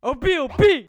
Oh, OBOB! OBOB!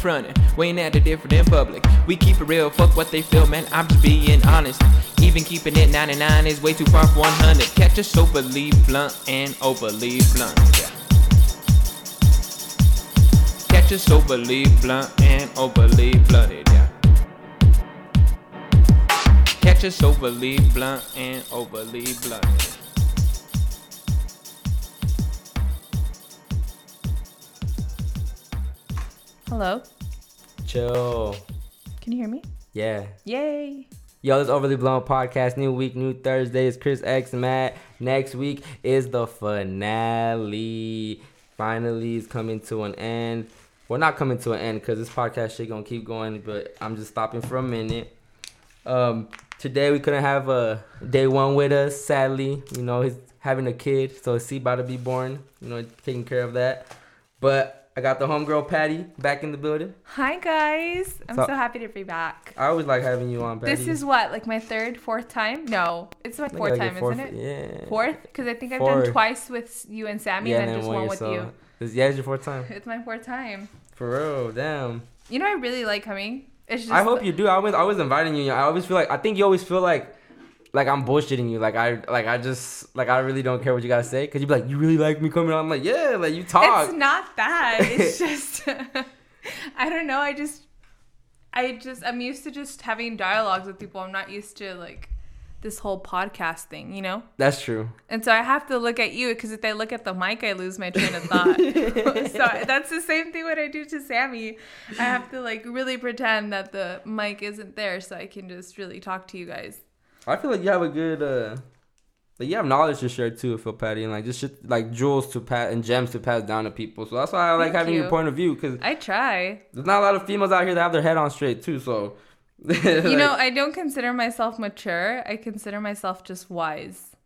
Frontin', we ain't at acting different in public. We keep it real, fuck what they feel, man. I'm just being honest. Even keeping it 99 is way too far from 100. Catch us overly blunt and overly blunt. Yeah. Catch us overly blunt and overly blunted. Yeah. Catch us overly blunt and overly blunted. Hello. Chill. Can you hear me? Yeah. Yay. Yo, this Overly Blunt podcast. New week, new Thursday. It's Chris X Matt. Next week is the finale. Finally, is coming to an end. Well, not coming to an end because this podcast shit gonna keep going. But I'm just stopping for a minute. Um, today we couldn't have a day one with us. Sadly, you know he's having a kid, so C about to be born. You know, taking care of that. But I got the homegirl Patty back in the building. Hi guys. I'm So- so, happy to be back. I always like having you on, Patty. This is what, like my third, fourth time? No, it's my fourth like time, fourth- isn't it? Yeah. Fourth? Because I think I've done twice with you and Sammy, and then just one with you. This, yeah, it's your fourth time. It's my fourth time. For real, damn. You know, I really like coming. It's just. I hope you do. I always, I always inviting you. I always feel like, I think you always feel like, like I'm bullshitting you. Like I, like I just, like I really don't care what you gotta say. Cause you be like, you really like me coming. on? I'm like, yeah, like you talk. It's not that. It's just. I don't know. I just. I just. I'm used to just having dialogues with people. I'm not used to like this whole podcast thing. You know. That's true. And so I have to look at you because if I look at the mic, I lose my train of thought. so that's the same thing what I do to Sammy. I have to like really pretend that the mic isn't there so I can just really talk to you guys. I feel like you have a good, uh like you have knowledge to share too, Phil Patty, and like just shit, like jewels to pass and gems to pass down to people. So that's why I like Thank having you. your point of view. Cause I try. there's not a lot of females out here that have their head on straight too. So. You know, I don't consider myself mature. I consider myself just wise.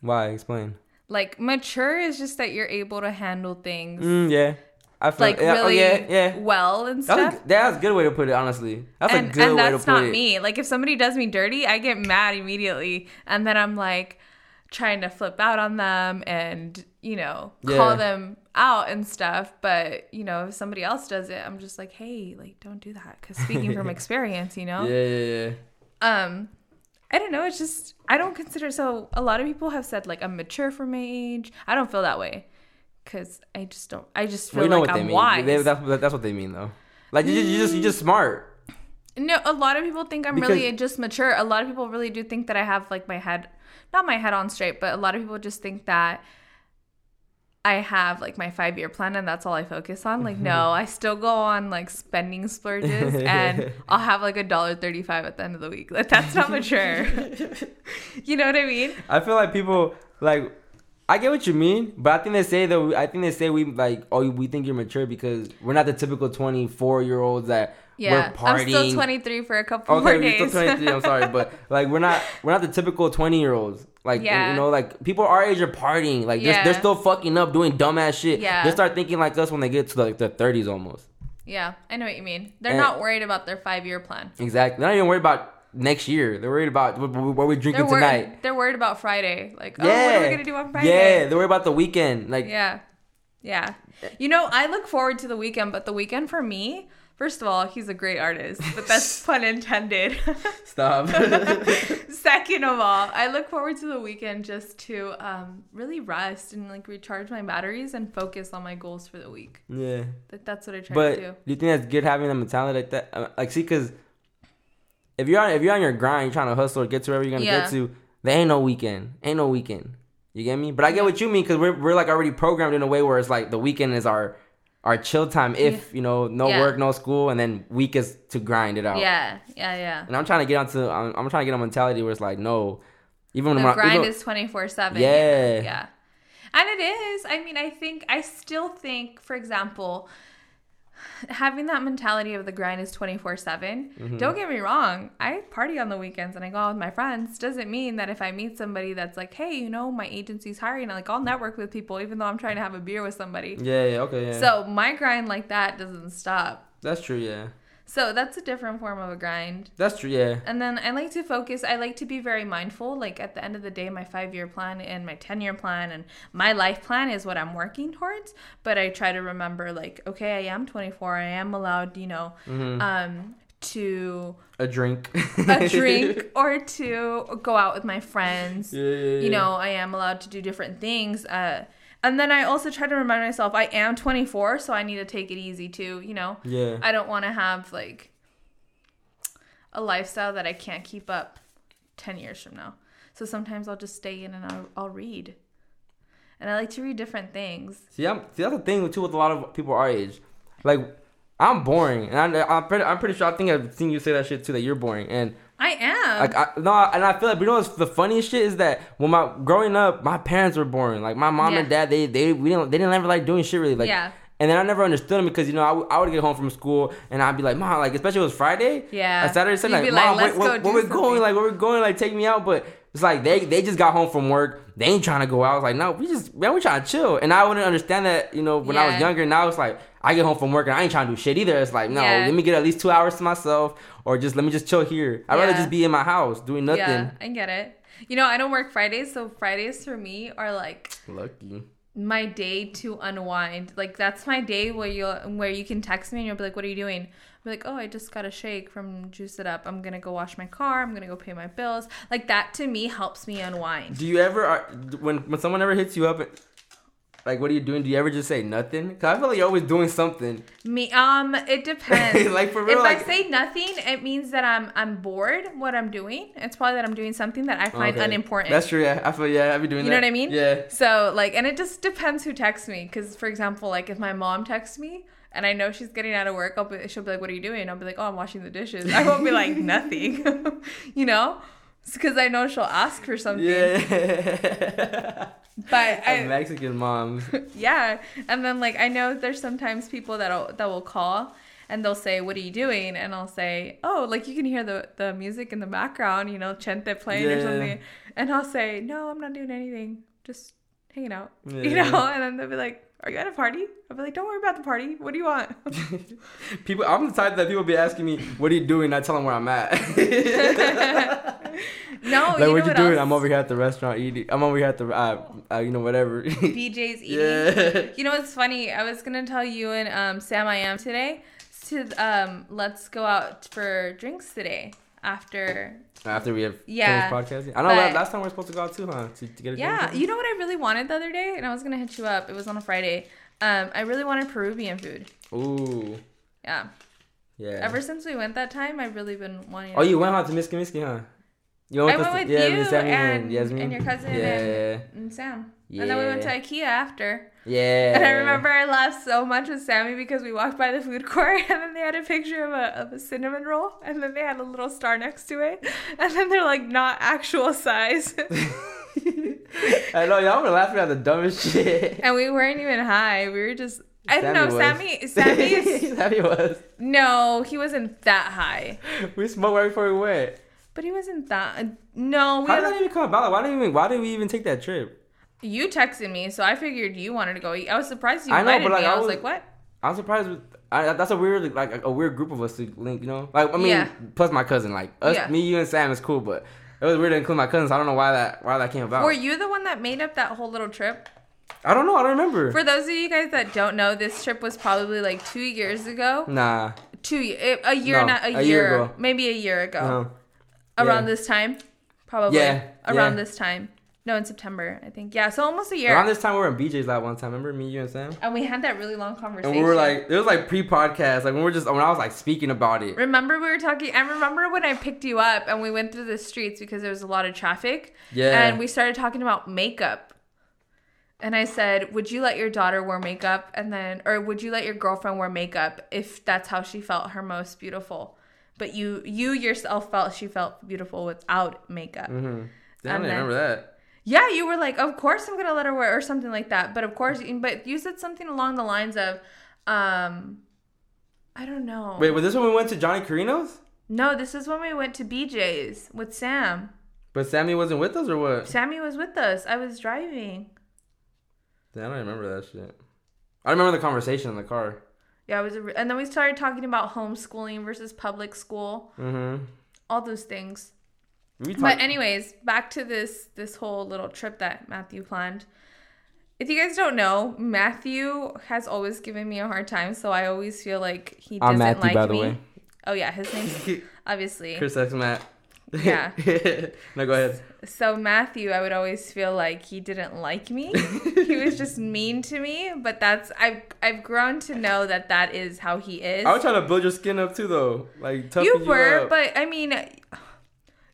why? Explain. Like mature is just that you're able to handle things Mm, yeah. I feel like yeah, oh, really yeah, yeah. well and That's stuff. a, that's a good way to put it, honestly. That's and, a good and way to put it. that's not me. Like if somebody does me dirty, I get mad immediately, and then I'm like trying to flip out on them and you know Yeah. call them out and stuff. But you know if somebody else does it, I'm just like, hey, like don't do that. Because speaking from experience, you know, Yeah, yeah, yeah. um, I don't know. It's just I don't consider so. A lot of people have said like I'm mature for my age. I don't feel that way. Cause I just don't. I just feel Well, you know like what they I'm mean. wise. They- that's, that's what they mean, though. Like you, just, you just, you just smart. No, a lot of people think I'm Because- really just mature. A lot of people really do think that I have like my head, not my head on straight, but a lot of people just think that I have like my five year plan and that's all I focus on. Like, no, I still go on like spending splurges and I'll have like a dollar thirty five at the end of the week. Like, that's not mature. you know what I mean? I feel like people like. I get what you mean, but I think they say that I think they say we like oh we think you're mature because we're not the typical 24 year olds that Yeah, we're partying. I'm still 23 for a couple Okay, more you're still 23. I'm sorry, but like we're not we're not the typical 20 year olds. Like Yeah. you know, like people our age are partying. Like they're, they're still fucking up, doing dumbass shit. Yeah. They start thinking like us when they get to like their 30s almost. yeah, I know what you mean. They're And- not worried about their five year plan. Exactly. They're not even worried about next year. They're worried about what, what we're drinking They're worried. tonight. They're worried about Friday. Like, oh, Yeah. what are we gonna do on Friday? Yeah, they're worried about the weekend. Like Yeah. Yeah. You know, I look forward to the weekend, but the weekend for me, First of all, he's a great artist, but that's pun intended. Stop. Second of all, I look forward to the weekend just to um, really rest and like recharge my batteries and focus on my goals for the week. yeah. Like that's what I try But to do. do you think that's good having a mentality like that? Uh, Like, see, because if you're on if you're on your grind, you're trying to hustle or get to wherever you're gonna Yeah. get to, there ain't no weekend. Ain't no weekend. You get me? But I get what you mean because we're we're like already programmed in a way where it's like the weekend is our our chill time. If you know no Yeah. work, no school, and then week is to grind it out. Yeah, yeah, yeah. And I'm trying to get onto I'm, I'm trying to get a mentality where it's like no, even The when grind even- is twenty four seven. Yeah. yeah, and it is. I mean, I think I still think, for example, having that mentality of the grind is 24 7 Mm-hmm. don't get me wrong i party on the weekends and i go out with my friends doesn't mean that if i meet somebody that's like hey you know my agency's hiring like i'll network with people even though i'm trying to have a beer with somebody yeah, yeah, okay, yeah. so my grind like that doesn't stop that's true. Yeah, so that's a different form of a grind that's true. Yeah, and then I like to focus, I like to be very mindful. Like at the end of the day, my five year plan and my 10 year plan and my life plan is what I'm working towards. But I try to remember, like, okay, I am 24. I am allowed, you know, um, to a drink. a drink or to go out with my friends. Yeah, yeah, yeah. You know, I am allowed to do different things. Uh, and then I also try to remind myself I am 24, so I need to take it easy too. You know, Yeah. I don't want to have like a lifestyle that I can't keep up 10 years from now. So sometimes I'll just stay in and I'll, I'll read. And I like to read different things. See, I'm, see, that's the thing too with a lot of people our age. Like, I'm boring, and I, I'm pretty, I'm pretty sure. I think I've seen you say that shit too. That you're boring, and I am. like, I, no, and I feel like, you know, what's the funniest shit is that when my growing up, my parents were boring. Like my mom and dad, they they we didn't they didn't ever like doing shit really. Like, Yeah. And then I never understood them because you know I, w- I would get home from school and I'd be like, Mom, like especially if it was Friday, Yeah. a Saturday, Sunday, like, like, Mom, "Let's where, where, do where we going? Like where we going? Like take me out, but it's like they they just got home from work. They ain't trying to go out. I was like, no, we just man, we trying to chill. And I wouldn't understand that, you know, when I was Yeah. younger. Now it's like I get home from work and I ain't trying to do shit either. It's like, no, Yeah. let me get at least two hours to myself, or just let me just chill here. I'd rather just be in my house doing nothing. Yeah, I get it. You know, I don't work Fridays, so Fridays for me are like Lucky. my day to unwind. Like that's my day where you where you can text me and you'll be like, "What are you doing?" I'll be like, "Oh, I just got a shake from Juice It Up. I'm gonna go wash my car. I'm gonna go pay my bills." Like that to me helps me unwind. Do you ever are, when when someone ever hits you up? Like, what are you doing? Do you ever just say nothing? Cause I feel like you're always doing something. Me, um, it depends. Like, for real, if like- I say nothing, it means that I'm I'm bored. What I'm doing, it's probably that I'm doing something that I find Okay. unimportant. That's true. Yeah, I feel yeah. I be doing You that. know what I mean? Yeah. So like, and it just depends who texts me. Because for example, like if my mom texts me and I know she's getting out of work, I'll be, she'll be like, "What are you doing?" I'll be like, "Oh, I'm washing the dishes." I won't be like nothing, you know, because I know she'll ask for something. Yeah. But I, Mexican moms. yeah, and then like I know there's sometimes people that that will call. And they'll say, "What are you doing?" And I'll say, "Oh, like you can hear the the music in the background, you know, Chente playing or something." And I'll say, "No, I'm not doing anything. Just hanging out." You know, and then they'll be like, "Are you at a party?" I'll be like, "Don't worry about the party. What do you want?" people, I'm the type that people be asking me, "What are you doing?" I tell them where I'm at. no, like, you know what you doing? else? I'm over here at the restaurant eating. I'm over here at the, uh, uh you know, whatever. BJ's eating. yeah. You know what's funny? I was gonna tell you and um, Sam I am today to um, let's go out for drinks today after. After we have Yeah, podcasting, I know but- last time we were supposed to go out too, huh? To, to get a Yeah, something? you know what I really wanted the other day, and I was gonna hit you up. It was on a Friday. Um, I really wanted Peruvian food. Ooh. Yeah. Yeah. Ever since we went that time, I've really been wanting. Oh, you went out to Miski Miski, huh? You I us went to- with you Miss Sammy and, Yasmin. and your cousin Yeah. and, and Sam. And then we went to IKEA after. Yeah. And I remember I laughed so much with Sammy because we walked by the food court and then they had a picture of a, of a cinnamon roll and then they had a little star next to it. And then they're like not actual size. I know y'all were laughing at the dumbest shit. and we weren't even high. We were just I don't know, Sammy was. Sammy Sammy Sammy was. no, he wasn't that high. We smoked right before we went. But he wasn't that no, we How did that even come about? Like, why did we even? Why did we even take that trip? You texted me, so I figured you wanted to go eat. I was surprised you I know, invited but, like, me. I I was was- like, what? I'm surprised with. I, that's a weird, like a weird group of us to link. You know, like I mean, Yeah. plus my cousin, like us, Yeah. me, you, and Sam is cool, but it was weird to include my cousins. I don't know why that why that came about. Were you the one that made up that whole little trip? I don't know. I don't remember. For those of you guys that don't know, this trip was probably like two years ago. nah. two a year, No, not a, a year year, ago. maybe a year ago, Uh-huh. around yeah. this time, probably. Yeah, around this time. No, in September, I think. Yeah, so almost a year. Around this time, we were in BJ's that one time. Remember me, you, and Sam? and we had that really long conversation. And we were like, it was like pre-podcast. Like when we were just when I was like speaking about it. Remember we were talking. I remember when I picked you up and we went through the streets because there was a lot of traffic. Yeah. And we started talking about makeup. And I said, "Would you let your daughter wear makeup and then or would you let your girlfriend wear makeup if that's how she felt her most beautiful?" But you you yourself felt she felt beautiful without makeup. Mm-hmm. Damn, I And didn't then- remember that. Yeah, you were like, "Of course I'm going to let her wear or something like that." But of course, but you said something along the lines of um I don't know. Wait, was this when we went to Johnny Carino's? No, this is when we went to BJ's with Sam. But Sammy wasn't with us or what? Sammy was with us. I was driving. Damn, I don't remember that shit. I remember the conversation in the car. Yeah, it was, a, and then we started talking about homeschooling versus public school, Mm-hmm. all those things. We But anyways, back to this this whole little trip that Matthew planned. If you guys don't know, Matthew has always given me a hard time, so I always feel like he doesn't I'm Matthew, like by the me. way. Oh yeah, his name's obviously. Chris X Matt. Yeah. no, go ahead. So Matthew, I would always feel like he didn't like me. he was just mean to me, but that's I've I've grown to know that that is how he is. I was trying to build your skin up too, though. Like toughen you were, up. but I mean,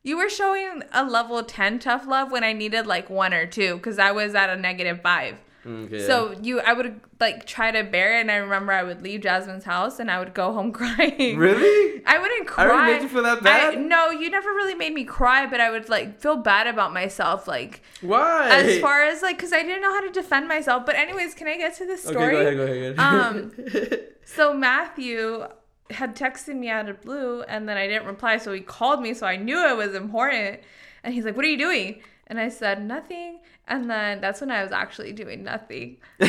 you were showing a level ten tough love when I needed like one or two because I was at a negative five. Okay. So you, I would like try to bear it, and I remember I would leave Jasmine's house and I would go home crying. really? I wouldn't cry. already made you feel that bad? I, no, you never really made me cry, but I would like feel bad about myself, like Why? as far as like because I didn't know how to defend myself. But anyways, can I get to the okay, story? go ahead, go ahead. Go ahead. Um, So Matthew had texted me out of blue, and then I didn't reply, so he called me, so I knew it was important. And he's like, "What are you doing?" And I said nothing. And then that's when I was actually doing nothing.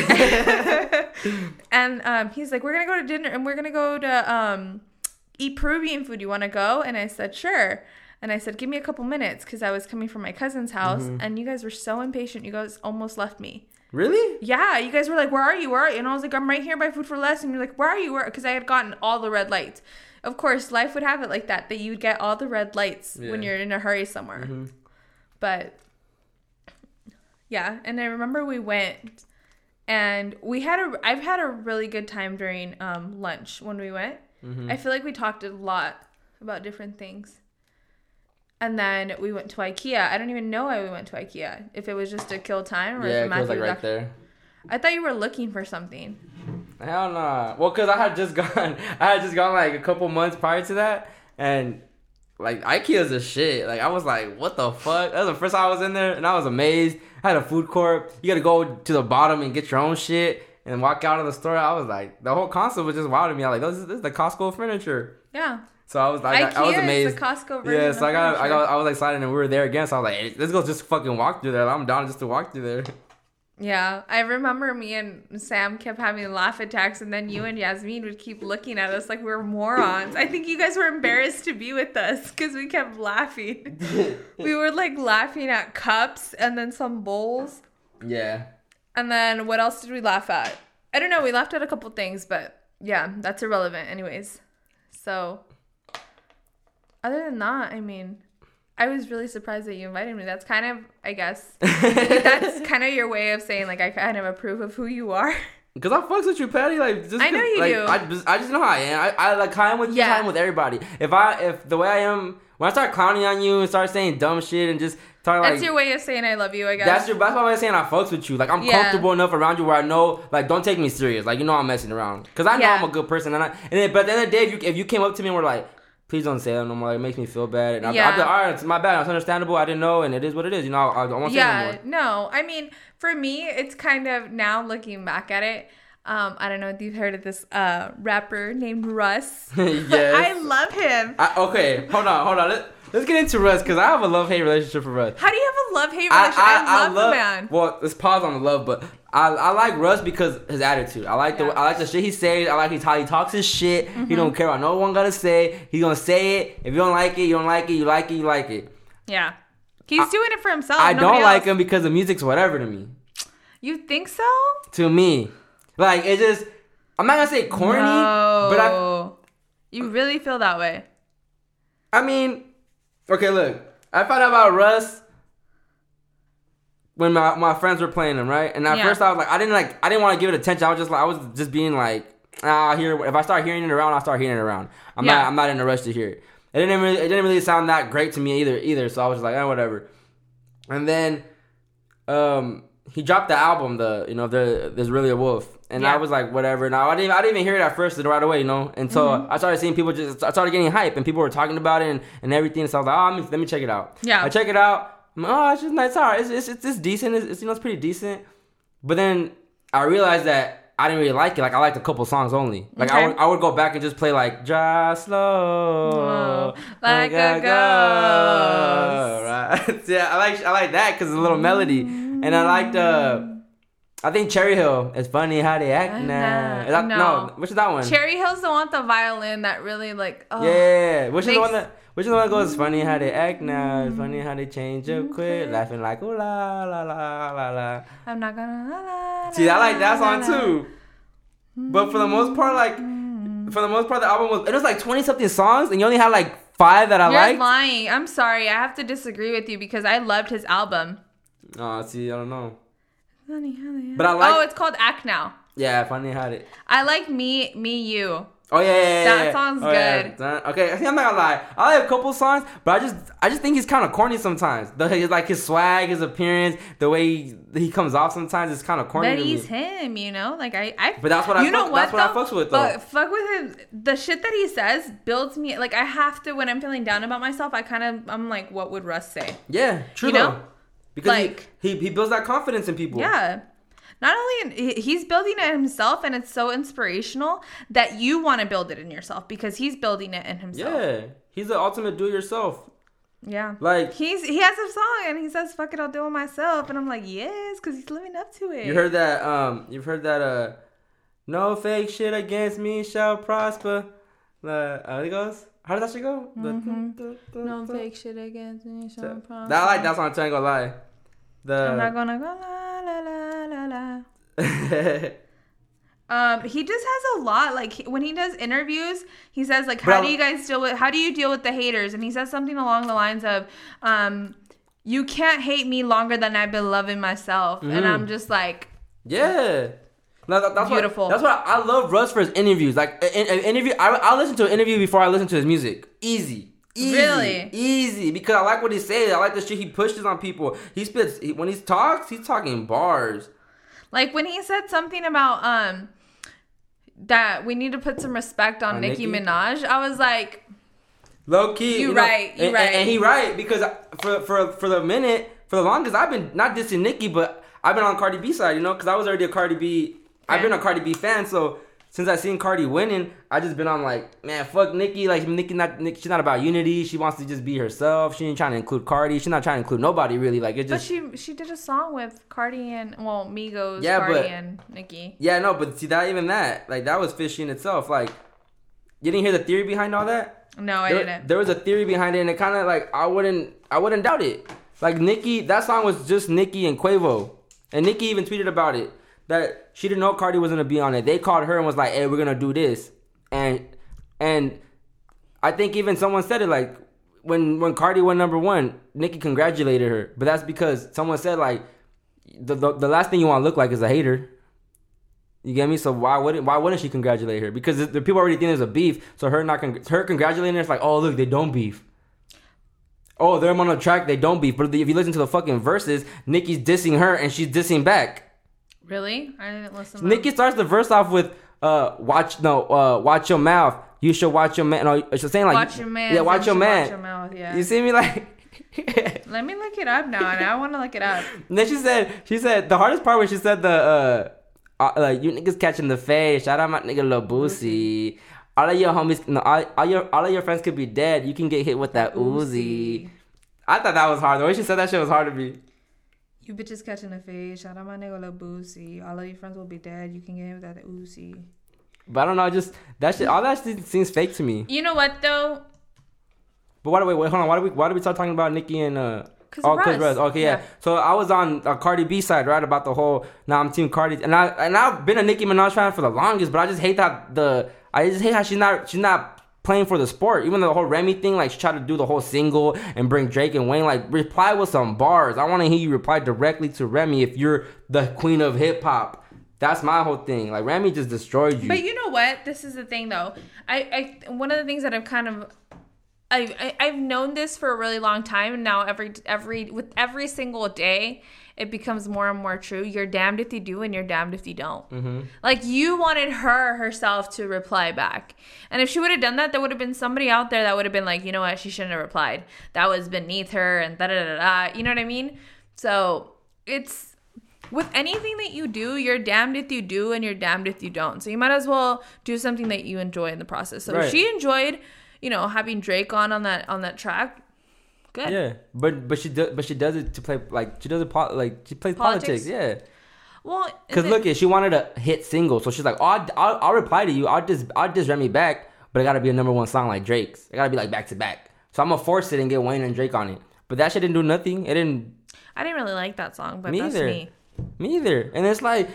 and um, he's like, "We're gonna go to dinner, and we're gonna go to um, eat Peruvian food. You want to go?" And I said, "Sure." And I said, "Give me a couple minutes," because I was coming from my cousin's house, and you guys were so impatient. You guys almost left me. Really? Yeah, you guys were like, "Where are you? Where are you?" And I was like, "I'm right here by Food for Less." And you're like, "Where are you?" Because I had gotten all the red lights. Of course, life would have it like that that you'd get all the red lights when you're in a hurry somewhere. Mhm. But yeah, and I remember we went, and we had a. I've had a really good time during um, lunch when we went. Mm-hmm. I feel like we talked a lot about different things. And then we went to IKEA. I don't even know why we went to IKEA. If it was just to kill time or Yeah, if it was like right there. I thought you were looking for something. Hell nah. Well, cause I had just gone, I had just gone like a couple months prior to that, and like IKEA's a shit. Like I was like, what the fuck? That was the first time I was in there, and I was amazed. I had a food court. You got to go to the bottom and get your own shit, and walk out of the store. I was like, the whole concept was just wild to me. I was like, this is, this is the Costco furniture. Yeah. So I was like, I, IKEA I was amazed. Costco version. Yeah, so I got, I got, I was excited, and we were there again. So I was like, hey, let's go, just fucking walk through there. I'm down just to walk through there. Yeah, I remember me and Sam kept having laugh attacks, and then you and Yasmin would keep looking at us like we were morons. I think you guys were embarrassed to be with us because we kept laughing. we were like laughing at cups and then some bowls. Yeah. And then what else did we laugh at? I don't know. We laughed at a couple things, but yeah, that's irrelevant, anyways. So, other than that, I mean, I was really surprised that you invited me. That's kind of, I guess, that's kind of your way of saying like I kind of approve of who you are. Cause I fucks with you, Patty. Like, just I know you like, do. I just, I just know how I am. I, I like am with you, Yeah. I am with everybody. If I, if the way I am, when I start clowning on you and start saying dumb shit and just talking like That's your way of saying I love you, I guess. that's your, that's why I'm saying I fucks with you. Like, I'm Yeah. comfortable enough around you where I know, like, don't take me serious. Like, you know, I'm messing around. Cause I know Yeah. I'm a good person, and I, and then, but at the end of the day, if you, if you came up to me and were like. Please don't say that no more. It makes me feel bad. And Yeah. I'd be like, all right, it's my bad. It's understandable. I didn't know, and it is what it is. You know, I, I won't say yeah, no more. no. I mean, for me, it's kind of now looking back at it. Um, I don't know if you've heard of this uh, rapper named Russ. Yes. I love him. I, okay, hold on, hold on. Let, let's get into Russ because I have a love hate relationship for Russ. How do you have a love hate relationship? I, love, the man. Well, let's pause on the love, but I, I like Russ because his attitude. I like the I like the shit he says. I like his how he talks his shit. Mm-hmm. He don't care what no one gotta say. He gonna say it. If you don't like it, you don't like it. You like it, you like it. Yeah. He's doing it for himself. I don't like else. him because the music's whatever to me. You think so? To me, like it just. I'm not gonna say corny, but I You really feel that way? I mean, okay, look. I found out about Russ when my, my friends were playing him, right? And at Yeah. first I was like, I didn't like, I didn't want to give it attention. I was just like, I was just being like, ah, here. If I start hearing it around, I'll start hearing it around. I'm Yeah. not, I'm not in a rush to hear it. It didn't really, it didn't really sound that great to me either, either. So I was just like, eh, whatever. And then, um, he dropped the album, the you know, there, there's really a wolf, and I was like, whatever. Now I didn't, I didn't even hear it at first right away, you know, until Mm-hmm. I started seeing people just, I started getting hype, and people were talking about it and, and everything. So I was like, oh, let me, let me check it out. Yeah. I check it out. I'm like, oh, it's just nice. It's alright. It's, it's, it's, it's decent. It's, it's you know, it's pretty decent. But then I realized that I didn't really like it. Like I liked a couple songs only. Like I would, I would go back and just play like "Just Slow, Oh, like a ghost." Right? yeah, I like I like that because it's a little melody, and I liked uh, I think Cherry Hill. It's funny how they act Uh, now. nah, that, no. no. which is that one? Cherry Hill's the one with the violin that really like. Oh. Yeah, which is the one that which is the one that goes funny how they act now. It's mm-hmm. funny how they change up mm-hmm. quick, laughing like ooh la la la la la. I'm not gonna. La, la, See, I like that song too. But for the most part, like mm-hmm. for the most part, the album was it was like twenty something songs, and you only had like five that I You're liked. lying. I'm sorry. I have to disagree with you because I loved his album. Oh, see, I don't know. But But I like- Oh, it's called Act Now. Yeah, funny how it. I like me, me, you. Oh yeah, yeah, yeah, That yeah. song's Oh, good. That- Okay, I think I'm not gonna lie. I like a couple songs, but I just, I just think he's kind of corny sometimes. The his, like his swag, his appearance, the way he, he comes off sometimes is kind of corny But to he's me. him, you know. Like I, I. But that's what I You know fuck- what? that's what I though? fucks with, though. But fuck with him. The shit that he says builds me. Like I have to when I'm feeling down about myself. I kind of I'm like, what would Russ say? Yeah, true You though. know? Because Like- he, he he builds that confidence in people. Yeah. Not only he's building it himself, and it's so inspirational that you want to build it in yourself because he's building it in himself. Yeah, he's the ultimate do-it-yourself. Yeah. Like He's he has a song and he says "fuck it, I'll do it myself," and I'm like, yes, because he's living up to it. you heard that. Um, you've heard that. Uh, no fake shit against me shall prosper. Uh, how it goes? How did that shit go? The- Mm-hmm. No fake shit against me. shall That, prosper. I like that song. I ain't gonna lie. I'm not gonna go la la la la la. Um, he just has a lot. Like he- when he does interviews, he says like, "How do you guys deal with? How do you deal with the haters?" And he says something along the lines of, um, "You can't hate me longer than I've been loving myself." And I'm just like, yeah. No, that- that's Beautiful. What, that's why I, love Russ for his interviews. Like an, an interview, I I listen to an interview before I listen to his music. Easy. Easy, Really? easy, because I like what he says. I like the shit he pushes on people. He spits he, when he talks. He's talking bars. like when he said something about um that we need to put some respect on, On Nicki, Nicki? Minaj. I was like, Low key, You know, right, you and, right. and, and he right because for for for the minute, for the longest, I've been not dissing Nicki, but I've been on Cardi B side, you know, because I was already a Cardi B. have been a. Cardi B fan, so since I seen Cardi winning, I just been on like, man, fuck Nicki. Like Nicki, not Nicki, she's not about unity. She wants to just be herself. She ain't trying to include Cardi. She's not trying to include nobody really. Like it just. but she she did a song with Cardi and well Migos, Yeah, Cardi but- and Nicki. yeah, no, but see that even that, like that was fishy in itself. Like, you didn't hear the theory behind all that. No, I there, didn't. there was a theory behind it, and it kind of like I wouldn't, I wouldn't doubt it. Like Nicki, that song was just Nicki and Quavo, and Nicki even tweeted about it that she didn't know Cardi was gonna be on it. They called her and was like, "Hey, we're gonna do this," and and I think even someone said it like when when Cardi went number one, Nicki congratulated her, but that's because someone said like the the, the last thing you want to look like is a hater. You get me? So why wouldn't why wouldn't she congratulate her? Because the people already think there's a beef. So her not con- her congratulating her is like, oh look, they don't beef. Oh, they're on the track, they don't beef. But if you listen to the fucking verses, Nicki's dissing her and she's dissing back. Really? I didn't listen. to Nicki starts the verse off with uh watch no uh watch your mouth. You should watch your man. No, she's saying like Watch your man. Yeah, watch your man. Watch your mouth. Yeah. You see me like. Let me look it up now, and I want to look it up. And then she said, she said the hardest part when she said the uh, uh like you niggas catching the face. Shout out my nigga Lil Boosie. All of your homies, no, all, all your all of your friends could be dead. You can get hit with that Uzi. I thought that was hard. The way she said that shit was hard to me. You bitches catching the face. Shout out my nigga Lil Boosie. All of your friends will be dead. You can get hit without the Uzi. But I don't know, just that shit. All that shit seems fake to me. You know what though? But why do wait, wait, hold on. Why do we why do we start talking about Nicki and uh? 'Cause oh, Russ. Russ. Okay, yeah. Yeah. So I was on uh, Cardi B side, right, about the whole. Now I'm Team Cardi, and I and I've been a Nicki Minaj fan for the longest, but I just hate that the. I just hate how she's not she's not playing for the sport. Even the whole Remy thing, like she tried to do the whole single and bring Drake and Wayne. Like reply with some bars. I want to hear you reply directly to Remy if you're the queen of hip hop. That's my whole thing. Like Remy just destroyed you. But you know what? This is the thing, though. I, I one of the things that I've kind of, I, I I've known this for a really long time, and now every every with every single day, it becomes more and more true. You're damned if you do, and you're damned if you don't. Mm-hmm. Like you wanted her herself to reply back, and if she would have done that, there would have been somebody out there that would have been like, you know what, she shouldn't have replied. That was beneath her, and da da da da. You know what I mean? So it's with anything that you do, you're damned if you do and you're damned if you don't. So you might as well do something that you enjoy in the process. So Right. she enjoyed, you know, having Drake on on that on that track. Good. yeah, but but she does but she does it to play like she does it po- like she plays politics. Politics? Yeah. Well, Cause and look, it she wanted a hit single, so she's like, oh, I'll, I'll, I'll reply to you. I'll just, I'll just Remy back, but it gotta be a number one song like Drake's. It gotta be like back to back. So I'm gonna force it and get Wayne and Drake on it. But that shit didn't do nothing. It didn't. I didn't really like that song, but Me that's either. me. Me either. And it's like,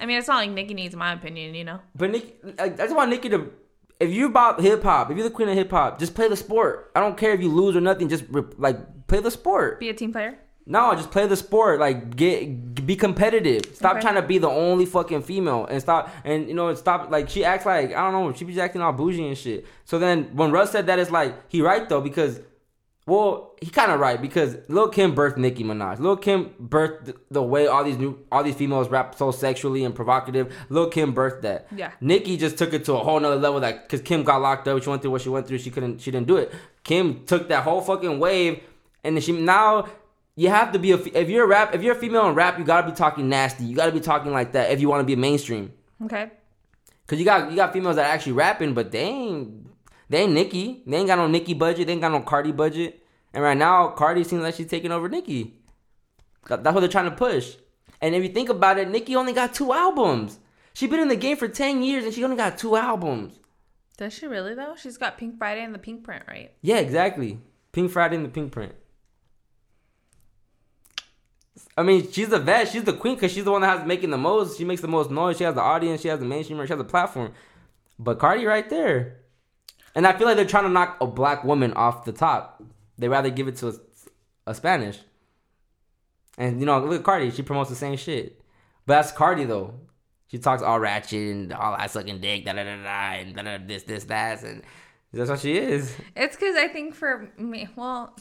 I mean, it's not like Nicki needs my opinion, you know. but Nick, like, that's why Nicki to. If you're about hip hop, if you're the queen of hip hop, just play the sport. I don't care if you lose or nothing. Just re- like play the sport. Be a team player. No, just play the sport. Like get be competitive. Stop Okay. trying to be the only fucking female and stop and you know stop like she acts like I don't know she be acting all bougie and shit. So then when Russ said that, it's like he right though because well he kind of right because Lil Kim birthed Nicki Minaj. Lil Kim birthed the, the way all these new all these females rap so sexually and provocative. Lil Kim birthed that. Yeah. Nicki just took it to a whole nother level that because Kim got locked up, she went through what she went through, she couldn't she didn't do it. Kim took that whole fucking wave and then she now you have to be a if you're a rap if you're a female in rap you gotta be talking nasty you gotta be talking like that if you want to be mainstream Okay. because you got you got females that are actually rapping but they ain't they ain't Nicki they ain't got no Nicki budget they ain't got no Cardi budget and right now Cardi seems like she's taking over Nicki that's what they're trying to push and if you think about it Nicki only got two albums she been in the game for 10 years and she only got two albums Does she really though? She's got Pink Friday and the Pink Print, right? Yeah, exactly. Pink Friday and the pink print. I mean, she's the vet. She's the queen because she's the one that has making the most. She makes the most noise. She has the audience. She has the mainstream. She has the platform. But Cardi right there, and I feel like they're trying to knock a black woman off the top. They rather give it to a, a Spanish. And you know, look at Cardi. She promotes the same shit. But that's Cardi though. She talks all ratchet and all that sucking dick, da da da da, and da da this this that, and that's what she is. It's because I think for me, well,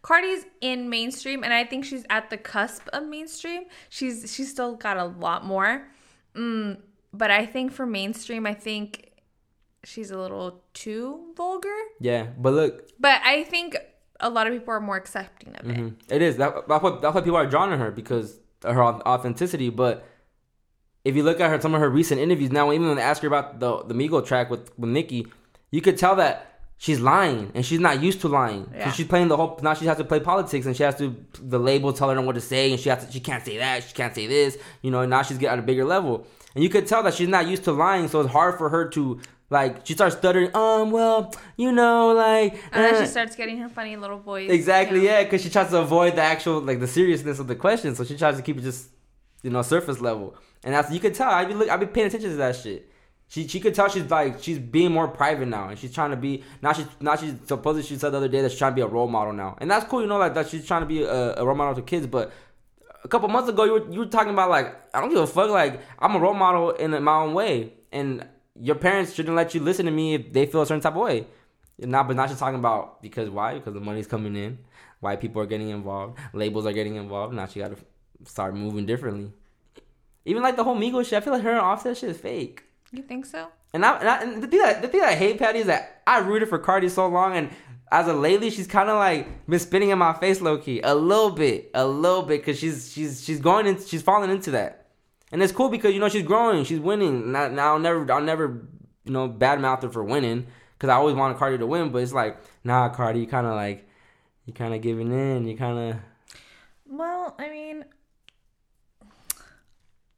Cardi's in mainstream, and I think she's at the cusp of mainstream. She's she's still got a lot more, mm, but I think for mainstream, I think she's a little too vulgar. Yeah, but look, But I think a lot of people are more accepting of it. mhm, it is that, that's what that's why people are drawn to her because of her authenticity. But if you look at her, some of her recent interviews now, even when they ask her about the the Migo track with with Nicki, you could tell that she's lying and she's not used to lying. Yeah. she's playing the whole now she has to play politics and she has to the label tell her what to say and she has to she can't say that she can't say this. You know now she's getting at a bigger level and you could tell that she's not used to lying, so it's hard for her to. Like she starts stuttering, um, well, you know, like, And then uh, she starts getting her funny little voice. Exactly, yeah, because she tries to avoid the actual like the seriousness of the question, so she tries to keep it just you know surface level, and that's you could tell. I'd be look, I be paying attention to that shit. She she could tell she's like she's being more private now, and she's trying to be now she's now she's supposedly she said the other day that she's trying to be a role model now, and that's cool, you know, like that she's trying to be a, a role model to kids, but. A couple months ago, you were, you were talking about like I don't give a fuck. Like I'm a role model in my own way, and your parents shouldn't let you listen to me if they feel a certain type of way. Now, but now she's talking about because why? Because the money's coming in. Why people are getting involved. Labels are getting involved. Now she got to start moving differently. Even like the whole Migos shit, I feel like her and Offset shit is fake. You think so? And, I, and, I, and the thing that the thing that I hate Patty is that I rooted for Cardi so long, and as of lately, she's kind of like been spinning in my face, low key, a little bit, a little bit, because she's she's she's going in, she's falling into that, and it's cool because you know she's growing, she's winning. Now, now I'll never I'll never you know badmouth her for winning because I always wanted Cardi to win, but it's like nah, Cardi, you kind of like you kind of giving in, you kind of Well, I mean,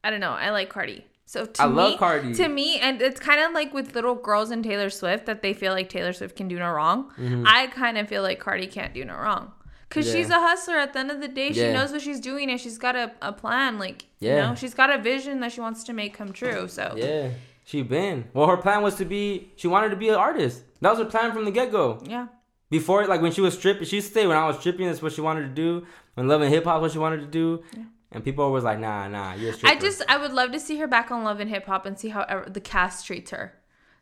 I don't know. I like Cardi. So to I me, love Cardi. To me, and it's kind of like with little girls and Taylor Swift that they feel like Taylor Swift can do no wrong. Mm-hmm. I kind of feel like Cardi can't do no wrong. Cause. Yeah. she's a hustler. At the end of the day, she Yeah. knows what she's doing and she's got a, a plan. Like you know, she's got a vision that she wants to make come true. So yeah. She been well. Her plan was to be. She wanted to be an artist. That was her plan from the get go. Yeah. Before, like when she was stripping, she used to say when I was stripping, that's what she wanted to do. When Love and Hip Hop, what she wanted to do. And people was like, nah, nah, you're a stripper. I just I would love to see her back on Love and Hip Hop and see how ever, the cast treats her.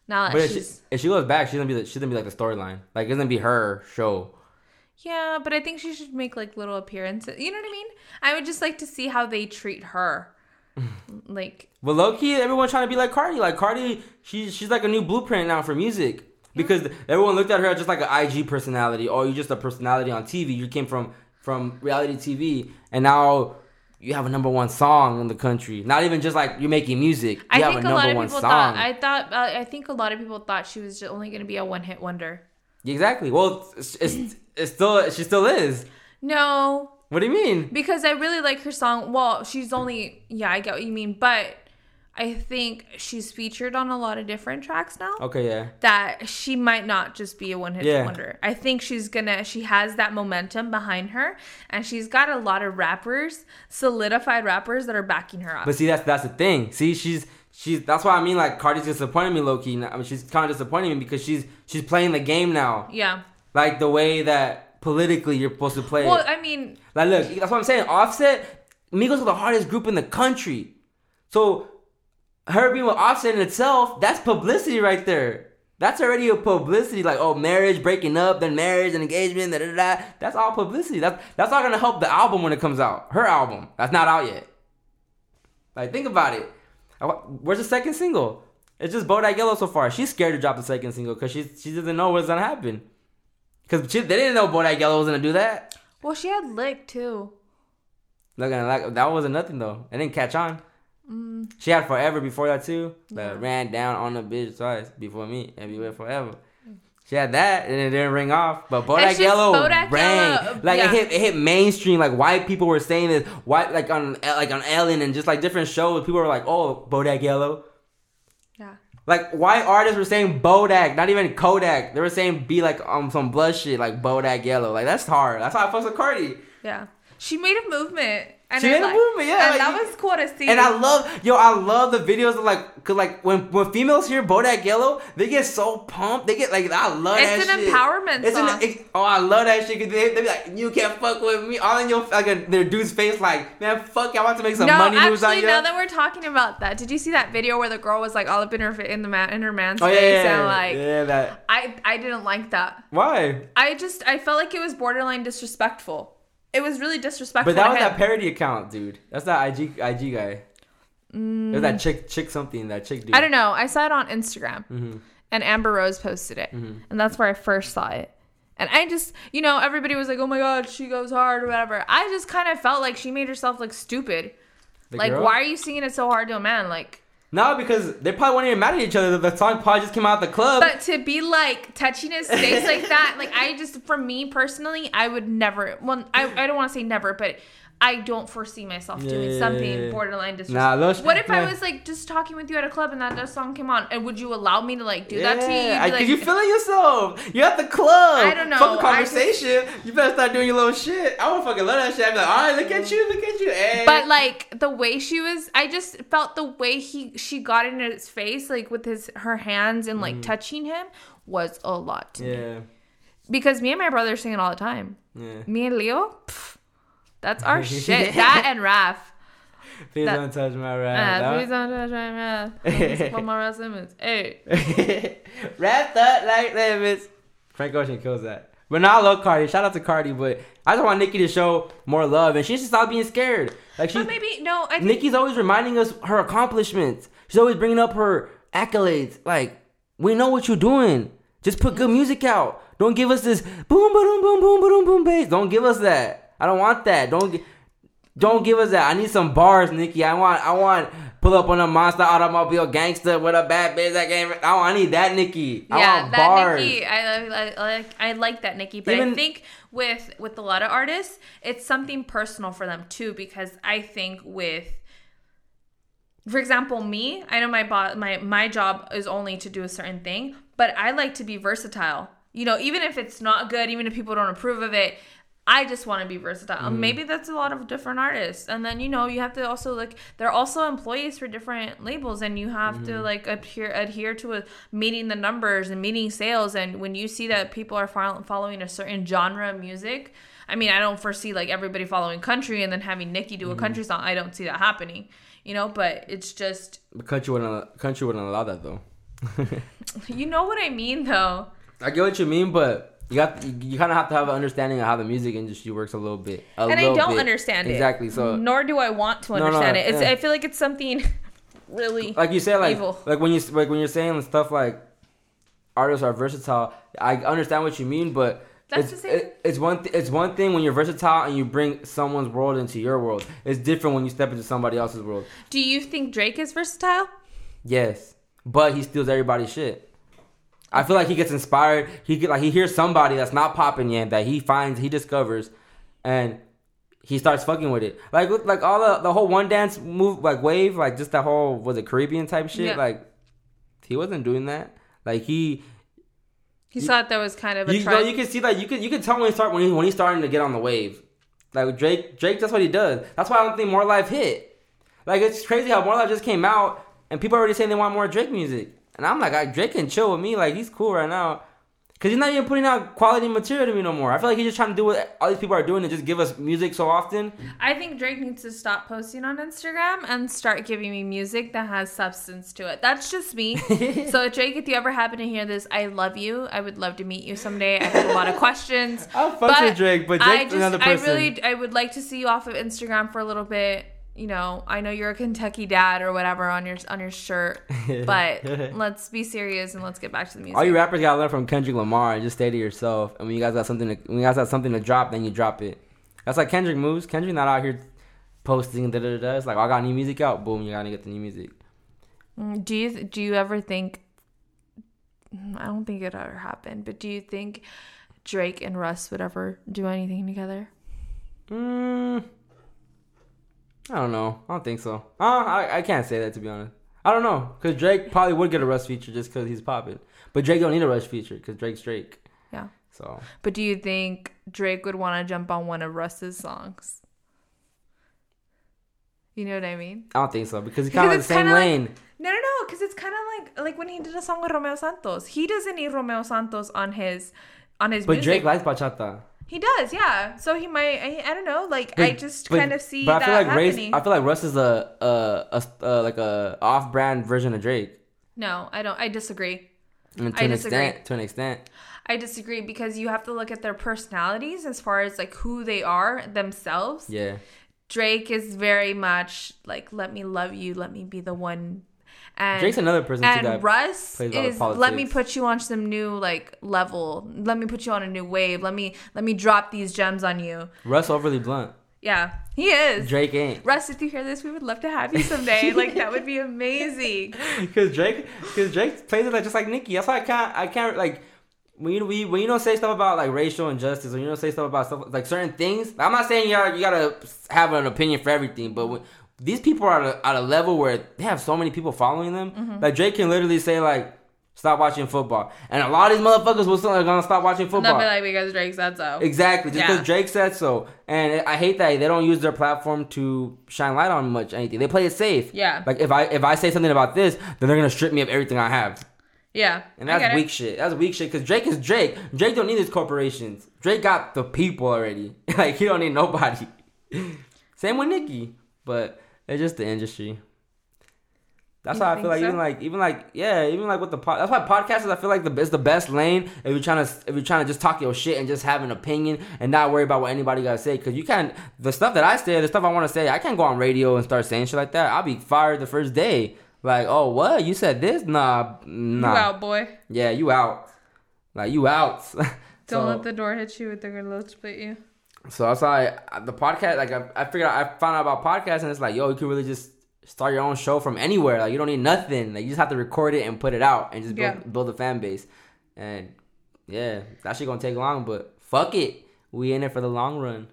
Now that But if she, if she goes back, she's gonna be like, she's gonna be like the storyline. Like it's gonna be her show. Yeah, but I think she should make like little appearances. You know what I mean? I would just like to see how they treat her. like Well low key, everyone's trying to be like Cardi. Like Cardi, she's she's like a new blueprint now for music because everyone looked at her as just like an IG personality. Oh, you're just a personality on TV. You came from from reality TV, and now you have a number one song in the country. Not even just like you're making music. You I have think a a lot number of one people song. thought I thought uh, I think a lot of people thought she was just only going to be a one hit wonder. exactly. Well, it's, it's it's still she still is. No, What do you mean? because I really like her song. Well, she's only yeah, I get what you mean, but I think she's featured on a lot of different tracks now. Okay, yeah. That she might not just be a one hit Yeah. wonder. I think she's gonna. She has that momentum behind her, and she's got a lot of rappers, solidified rappers that are backing her up. But see, that's that's the thing. See, she's she's that's why I mean like Cardi's disappointing me low key. I mean, she's kind of disappointing me because she's she's playing the game now, yeah. Like the way that politically you're supposed to play. Well, it. I mean, Like, look, that's what I'm saying. Offset, Migos are the hardest group in the country. So, her being with Offset in itself, that's publicity right there. That's already a publicity. Like, oh, marriage, breaking up, then marriage and engagement, da da da. That's all publicity. That's that's not gonna help the album when it comes out. Her album, that's not out yet. Like, think about it. Where's the second single? It's just Bodak Yellow so far. She's scared to drop the second single because she she doesn't know what's gonna happen. Because they didn't know Bodak Yellow was gonna do that. well, she had lick too. Look, and like that wasn't nothing though. It didn't catch on. Mm. She had forever before that too. That Yeah. ran down on the bitch twice before me. Everywhere forever. She had that and it didn't ring off. But Bodak Yellow Bodak rang. Yellow, Like yeah. it hit it hit mainstream. Like white people were saying this. White like on like on Ellen and just like different shows. People were like, oh Bodak Yellow. Like white artists were saying Bodak, not even Kodak. They were saying be like um some blood shit like Bodak Yellow. Like that's hard. That's how I fucks with Cardi. Yeah. She made a movement. And She a movement, yeah, And like, that was cool to see. And I love, yo, I love the videos of like, cause like when when females hear Bodak Yellow, they get so pumped. They get like, I love It's that an shit. empowerment It's song. An, oh, I love that shit. Cause they, they be like, you can't fuck with me. All in your like a, their dude's face, like, man, fuck, I want to make some no, money moves on actually, you. now that we're talking about that, did you see that video where the girl was like all up in her in the man in her man's oh yeah, face yeah, and like yeah, that. I I didn't like that. Why? I just I felt like it was borderline disrespectful. It was really disrespectful. But that was that parody account, dude. That's that IG IG guy. It was that chick chick something. That chick dude. Mm. I don't know. I saw it on Instagram, Mm-hmm. and Amber Rose posted it, and that's where I first saw it. And I just, you know, everybody was like, "Oh my god, she goes hard" or whatever. I just kind of felt like she made herself look stupid. The like, girl? why are you singing it so hard to a man? Like, No, because they probably weren't even mad at each other. The song probably just came out of the club. but to be like touching his face like that, like I just, for me personally, I would never. Well, I, I don't want to say never, but I don't foresee myself doing Yeah. something borderline Nah, disrespectful. those- what if I was like just talking with you at a club and that, that song came on, and would you allow me to like do that to you? Yeah, I- like, you feeling yourself. You're at the club. I don't know, Fuck conversation. you better start doing your little shit. I would fucking love that shit. I'd be like, all right, look at you, look at you. Hey. But like the way she was, I just felt the way he she got in his face, like with his her hands and like touching him, was a lot to me. Mm. yeah, Because me and my brother sing it all the time. yeah. Me and Leo, pff, that's our shit. That and Raph. Please That- don't touch my Uh, rap. please don't touch my mouth. One more Simmons. Hey. Wrapped up like lemons. Frank Ocean kills that. But now I love Cardi. Shout out to Cardi. But I just want Nicki to show more love, and she should stop being scared. Like she, But maybe no. I think Nicki's always reminding us her accomplishments. She's always bringing up her accolades. Like, we know what you're doing. Just put good music out. Don't give us this boom, boom, boom, boom, boom, boom, bass. Don't give us that. I don't want that. Don't, don't give us that. I need some bars, Nicki. I want, I want pull up on a monster automobile gangster with a bad bitch that game. I, want, I need that, Nicki. I yeah, want that bars. Nicki, I, I, I like I like that Nicki, but I think with with a lot of artists, it's something personal for them too. Because I think with, for example, me, I know my bo- my my job is only to do a certain thing, but I like to be versatile. You know, even if it's not good, even if people don't approve of it. I just want to be versatile. Um, mm. Maybe that's a lot of different artists. And then, you know, you have to also like they're also employees for different labels and you have to mm-hmm. like adhere adhere to a, meeting the numbers and meeting sales and when you see that people are fol- following a certain genre of music, I mean, I don't foresee like everybody following country and then having Nicki do a mm-hmm. country song. I don't see that happening. You know, but it's just The country wouldn't country wouldn't allow that though. you know what I mean though. I get what you mean, but you got you, kind of have to have an understanding of how the music industry works a little bit. A and I little don't bit. understand it. exactly. So nor do I want to no, understand it. It's yeah. I feel like it's something really like you say like Evil. like when you like when you're saying stuff like artists are versatile. I understand what you mean, but. That's it's, it- it's one th- it's one thing when you're versatile and you bring someone's world into your world. It's different when you step into somebody else's world. Do you think Drake is versatile? Yes, but he steals everybody's shit. I feel like he gets inspired. He get like he hears somebody that's not popping yet that he finds, he discovers, and he starts fucking with it. Like like all the the whole one dance move, like wave, like just that whole was it Caribbean type shit. Yeah. Like he wasn't doing that. Like he, He You- thought that was kind of a you, know, trend. you can see that you can you can tell when he start when he when he's starting to get on the wave. Like Drake, Drake, that's what he does. That's why I don't think More Life hit. Like it's crazy how More Life just came out and people are already saying they want more Drake music, and I'm like, I, Drake can chill with me. Like he's cool right now, cause he's not even putting out quality material to me no more. I feel like he's just trying to do what all these people are doing and just give us music so often. I think Drake needs to stop posting on Instagram and start giving me music that has substance to it. That's just me. so Drake, if you ever happen to hear this, I love you. I would love to meet you someday. I have a lot of questions. I'll fuck with Drake, but I Drake's just, another person. I really, I would like to see you off of Instagram for a little bit. You know, I know you're a Kentucky dad or whatever on your on your shirt, but let's be serious and let's get back to the music. All you rappers gotta learn from Kendrick Lamar and just stay to yourself. And when you guys got something, to, when you guys got something to drop, then you drop it. That's like Kendrick moves. Kendrick not out here posting da da da. It's like oh, I got new music out. Boom, you gotta get the new music. Mm, Do you do you ever think? I don't think it ever happened, but do you think Drake and Russ would ever do anything together? Mm, I don't know. I don't think so. Uh, I I can't say that to be honest. I don't know because Drake probably would get a Russ feature just because he's popping. But Drake don't need a Russ feature because Drake's Drake. Yeah. So But do you think Drake would want to jump on one of Russ's songs? You know what I mean? I don't think so because he's kind of in the same kinda like- lane. No, no, no, because it's kind of like like when he did a song with Romeo Santos. He doesn't need Romeo Santos on his on his but music. Drake likes bachata. He does, yeah. So he might. I, I don't know. Like I just but- kind of see But that I feel like happening. Race, I feel like Russ is a a, a, a uh, like a off-brand version of Drake. no, I don't. I disagree. I mean, to I an disagree. extent, to an extent. I disagree because you have to look at their personalities as far as like who they are themselves. Yeah. Drake is very much like let me love you, let me be the one. And Drake's another person too and that Russ plays a lot of is let me put you on some new like level. Let me put you on a new wave. Let me let me drop these gems on you. Russ overly blunt. Yeah, he is. Drake ain't. Russ, if you hear this, we would love to have you someday. like that would be amazing. Because Drake, because Drake plays it like just like Nicki. That's why I can't, I can't like when you when you, when you don't say stuff about like racial injustice or you don't say stuff about stuff like certain things. I'm not saying you you gotta have an opinion for everything, but when, these people are at a, at a level where they have so many people following them. Mm-hmm. Like Drake can literally say like. Stop watching football, and a lot of these motherfuckers will still are gonna stop watching And football. be like because Drake said so. Exactly, just because Yeah. Drake said so. And I hate that they don't use their platform to shine light on much anything. They play it safe. Yeah. Like if I if I say something about this, then they're gonna strip me of everything I have. Yeah, And that's it. weak shit. That's weak shit. Cause Drake is Drake. Drake don't need his corporations. Drake got the people already. like he don't need nobody. Same with Nicki. But it's just the industry. That's You why I feel like so? even like even like yeah even like with the pod, that's why podcasters I feel like the is the best lane if you're trying to if you're trying to just talk your shit and just have an opinion and not worry about what anybody gotta say because you can't the stuff that I say the stuff I want to say I can't go on radio and start saying shit like that I'll be fired the first day like oh what you said this nah nah You out, boy. yeah you out like you out Don't so, let the door hit you with the gonna split you. So that's why I, the podcast like I, I figured out, I found out about podcasts and it's like yo you can really just start your own show from anywhere like you don't need nothing like you just have to record it and put it out and just build, Yeah. build a fan base and yeah that shit gonna take long but fuck it we in it for the long run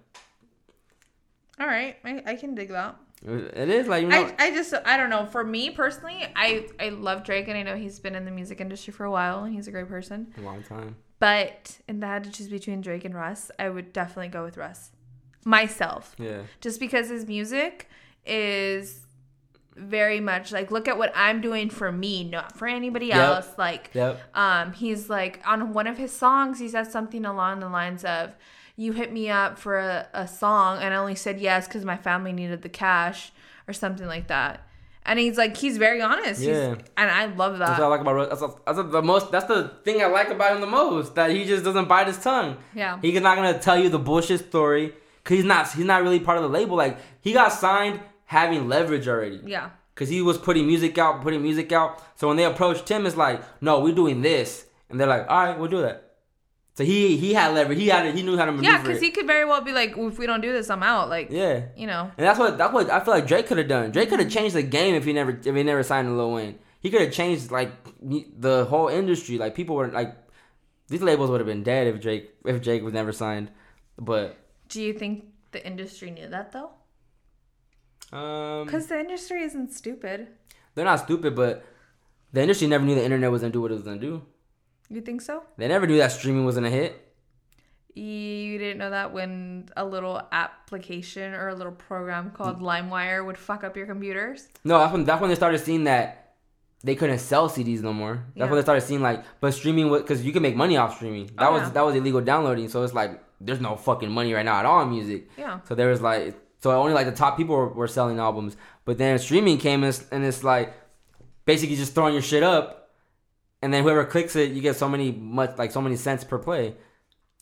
All right, I, I can dig that. it is like you know I, I just I don't know. For me personally, I I love Drake and I know he's been in the music industry for a while and he's a great person. a long time But if that had to choose between Drake and Russ, I would definitely go with Russ. Myself. Yeah. Just because his music is very much like look at what I'm doing for me, not for anybody Yep. else. Like Yep. um he's like on one of his songs he says something along the lines of you hit me up for a, a song and I only said yes because my family needed the cash or something like that. And he's like he's very honest. He's- Yeah. and I love That's that. what I like about. That's, that's the most. That's the thing I like about him the most. That he just doesn't bite his tongue. Yeah. He's not gonna tell you the bullshit story because he's not. He's not really part of the label. Like he got signed having leverage already. yeah. Cause he was putting music out, putting music out. So when they approached him, it's like, no, we're doing this, and they're like, all right, we'll do that. So he he had leverage. He had. He knew how to maneuver. Yeah, because he could very well be like, if we don't do this, I'm out. Like, yeah. you know. And that's what that's what I feel like Drake could have done. Drake could have changed the game if he never if he never signed to Lil Wayne. He could have changed like the whole industry. Like people were like these labels would have been dead if Drake if Drake was never signed. But Do you think the industry knew that though? um Because the industry isn't stupid. they're not stupid, but the industry never knew the internet was gonna do what it was gonna do. You think so? They never knew that streaming wasn't a hit. You didn't know that when a little application or a little program called mm. LimeWire would fuck up your computers? No, that's when that's when they started seeing that they couldn't sell CDs no more. That's Yeah. when they started seeing like, but streaming was because you can make money off streaming. That Oh, was yeah. that was illegal downloading. So it's like there's no fucking money right now at all in music. Yeah. So there was like, so only like the top people were, were selling albums. But then streaming came and it's, and it's like basically just throwing your shit up, and then whoever clicks it, you get so many much like so many cents per play,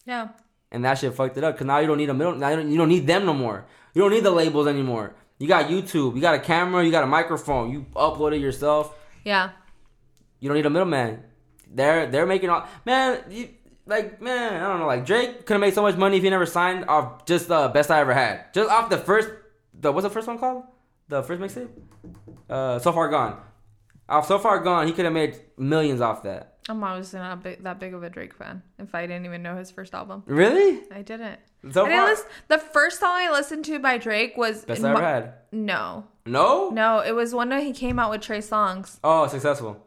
Yeah. and that shit fucked it up. Cause now you don't need a middle, now you don't, you don't need them no more. You don't need the labels anymore. You got YouTube, you got a camera, you got a microphone, you upload it yourself. Yeah. You don't need a middleman. They're they're making all man. You, like man, I don't know. Like Drake could have made so much money if he never signed off just the best I ever had. Just off the first, the what's the first one called? The first mixtape. Uh, so far gone. Off so far gone, he could have made millions off that. I'm obviously not big, that big of a Drake fan. If I didn't even know his first album, Really? I didn't. So I didn't far, listen, the first song I listened to by Drake was best I ever had. No, No. no, it was one that he came out with Trey Songz. Oh, successful.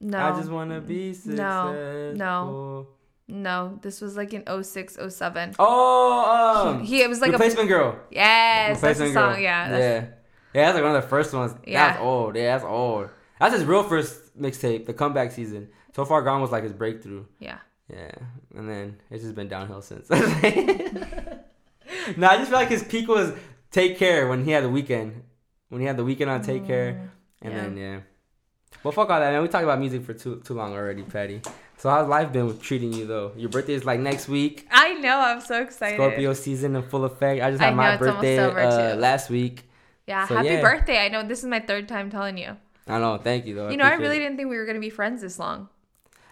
No, I just wanna be successful. No. no, No, this was like in 06, 07. Oh, um, He it was like replacement girl. a yes, that's the Replacement song. Girl. Yeah, that's, yeah, yeah. That's like one of the first ones. Yeah. That's old. Yeah, that's old. That's his real first mixtape, the comeback season. So far gone was like his breakthrough. yeah. Yeah, and then it's just been downhill since. no, I just feel like his peak was Take Care when he had the Weeknd. When he had the Weeknd on Take Care, and Mm, yeah. then yeah. Well, fuck all that, man. We talked about music for too too long already, Patty. So how's life been with treating you though? Your birthday is like next week. I know. I'm so excited. Scorpio season in full effect. I just I had know, my birthday uh, last week. Yeah, So, happy yeah. birthday. I know this is my third time telling you. I know. Thank you though. you know, I really it. didn't think we were gonna be friends this long.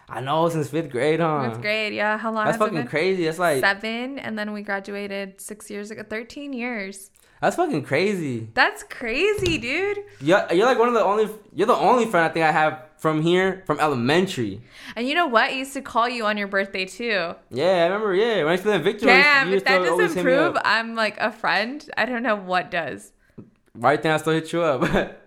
I know since fifth grade, huh? That's great. Yeah, how long That's fucking crazy. That's like Seven, and then we graduated six years ago. Thirteen years. that's fucking crazy. That's crazy, dude. You're, you're like one of the only. You're the only friend I think I have from here from elementary. And you know what? I used to call you on your birthday too. Yeah, I remember. Yeah, when I used to live in Victor, Damn, you if that doesn't prove. I'm like a friend, I don't know what does. Right then, I still hit you up.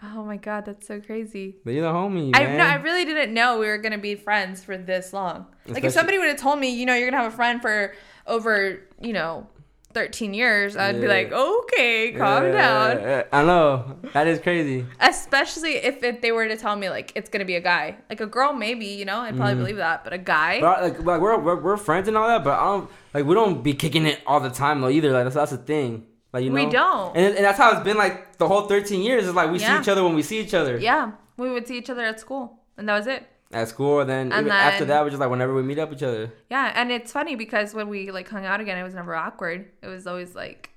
but Oh my god, that's so crazy. you're the homie, I man. no, I really didn't know we were gonna be friends for this long. Like if somebody would have told me, you know, you're gonna have a friend for over, you know, 13 years, I'd be like, okay, calm Yeah, down. yeah, I know that is crazy. Especially if, if they were to tell me like it's gonna be a guy, like a girl, maybe, you know, I'd probably mm. believe that, but a guy. But like, like we're, we're we're friends and all that, but I don't like we don't be kicking it all the time though either. Like that's that's the thing. Like you know, We don't. and, and that's how it's been like the whole 13 years. Is like we Yeah. see each other when we see each other yeah, we would see each other at school, and that was it. at school. And then, And even after that, we're just like whenever we meet up each other. Yeah, and it's funny because when we like hung out again, it was never awkward. It was always like,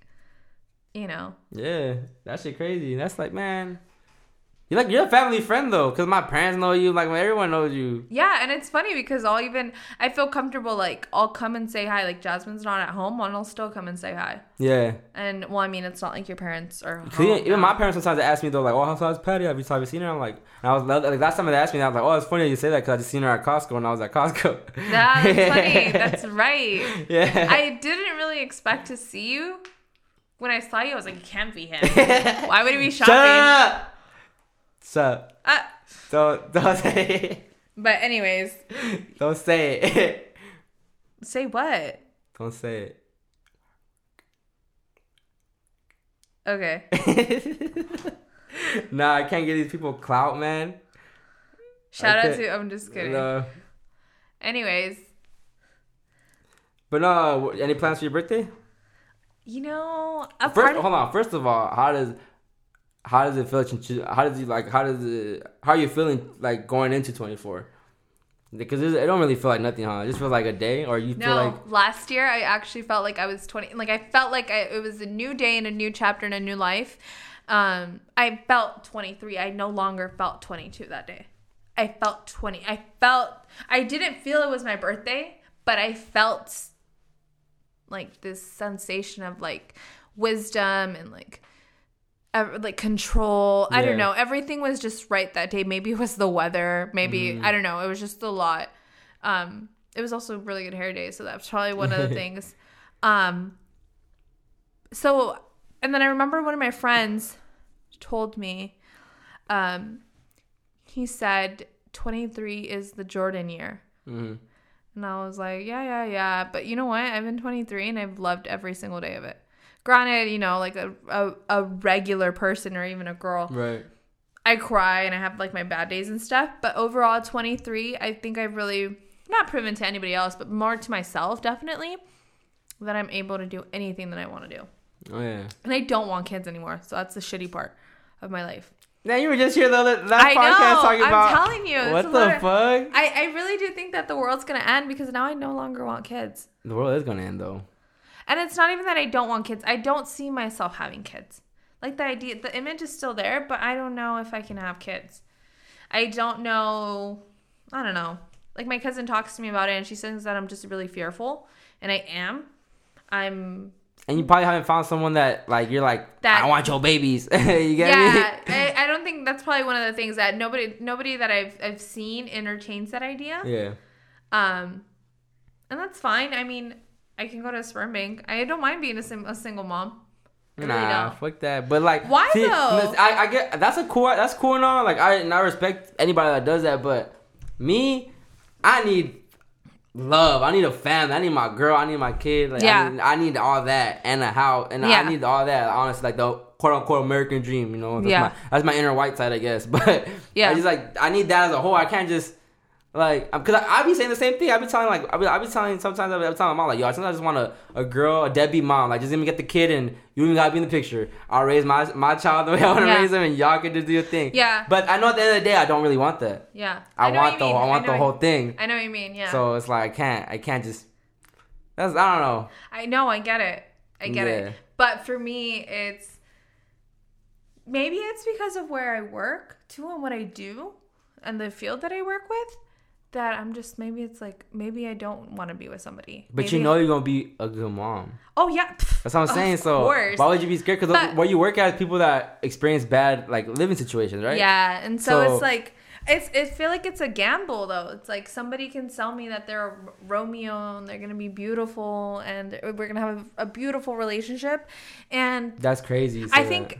you know, Yeah, that shit crazy. That's like man, you're like you're a family friend though, cause my parents know you. Like everyone knows you. Yeah, and it's funny because I'll even I feel comfortable like I'll come and say hi. Like Jasmine's not at home, and I'll still come and say hi. Yeah. And well, I mean, it's not like your parents are. Cause even, my parents sometimes ask me though, like, "Oh, how's, Patty? Have you, have you seen her?" I'm like, and I was like, last time they asked me, that, I was like, "Oh, it's funny you say that because I just seen her at Costco and I was at Costco." Yeah, that's funny. That's right. yeah. I didn't really expect to see you. When I saw you, I was like, it can't be him. Why would he be Shut shopping? Up. Uh, Don't don't say. But anyways, Don't say it. say what? Don't say it. Okay. it. nah, I can't get these people clout, man. Shout out to I'm just kidding. No. Anyways, But no, any plans for your birthday? you know, a First, hold on. First of all, how does how does it feel? to- How does you like? How does it? How are you feeling like going into twenty four? Because it don't really feel like nothing, huh? It just feels like a day, or you feel like last year I actually felt like I was 20. Like I felt like I, it was a new day and a new chapter and a new life. Um, I felt 23. I no longer felt 22 that day. I felt 20. I felt I didn't feel it was my birthday, but I felt like this sensation of like wisdom and like ev- like control. I don't know. Everything was just right that day. Maybe it was the weather. Maybe I don't know. It was just a lot. Um, it was also a really good hair day, so that's probably one of the things. Um, so and then I remember one of my friends told me, um, he said 23 is the Jordan year. Mhm. And I was like, yeah, yeah, yeah. But you know what? I've been 23 and I've loved every single day of it. Granted, you know, like a, a, a regular person or even a girl, right. I cry and I have like my bad days and stuff. But overall, 23, I think I've really not proven to anybody else, but more to myself, definitely, that I'm able to do anything that I want to do. Oh yeah. And I don't want kids anymore. So that's the shitty part of my life. Now you were just here the other last I podcast know. talking I'm about telling you. what the of- fuck. I, I really do think that the world's going to end because now I no longer want kids. The world is gonna end though. And it's not even that I don't want kids. I don't see myself having kids. Like the idea, the image is still there, but I don't know if I can have kids. I don't know. I don't know. Like my cousin talks to me about it, and she says that I'm just really fearful, and I am. I'm. And you probably haven't found someone that like you're like That- I want your babies. you get Yeah, me? I, I don't think that's probably one of the things that nobody nobody that I've I've seen entertains that idea. Yeah. Um, and that's fine. I mean, I can go to a sperm bank. I don't mind being a, sim- a single mom. I really Nah, don't. fuck that. But like, Why see, though? I, I get that's a cool. That's cool and all. Like I and I respect anybody that does that. But me, I need love. I need a family. I need my girl. I need my kid. Like, Yeah. I need, I need all that and a house. And Yeah. I need all that. Honestly, like the quote unquote American dream. You know, that's Yeah. my that's my inner white side, I guess. But Yeah. I just like I need that as a whole. I can't just. Like, because I, I be saying the same thing. I be telling like I be, I be telling sometimes I be, I be telling my mom like, yo, sometimes I just want a, a girl, a deadbeat mom. Like, just even get the kid and you even gotta be in the picture. I'll raise my my child the way I want to Yeah. raise him, and y'all can just do your thing. Yeah. But I know at the end of the day, I don't really want that. Yeah, I, what want the mean. I want the whole thing. I know what you mean. Yeah. So it's like I can't I can't just. That's I don't know. I know. I get it. I get Yeah. it. But for me, it's maybe it's because of where I work too and what I do and the field that I work with that I'm just maybe it's like maybe I don't want to be with somebody. But Maybe- you know you're gonna be a good mom. Oh yeah. That's what I'm saying. Of so course. why would you be scared? Because where you work at, is people that experience bad like living situations, right? Yeah, and so, So- it's like it's it feel like it's a gamble though. It's like somebody can sell me that they're a Romeo and they're gonna be beautiful and we're gonna have a, a beautiful relationship, and That's crazy. I think, that.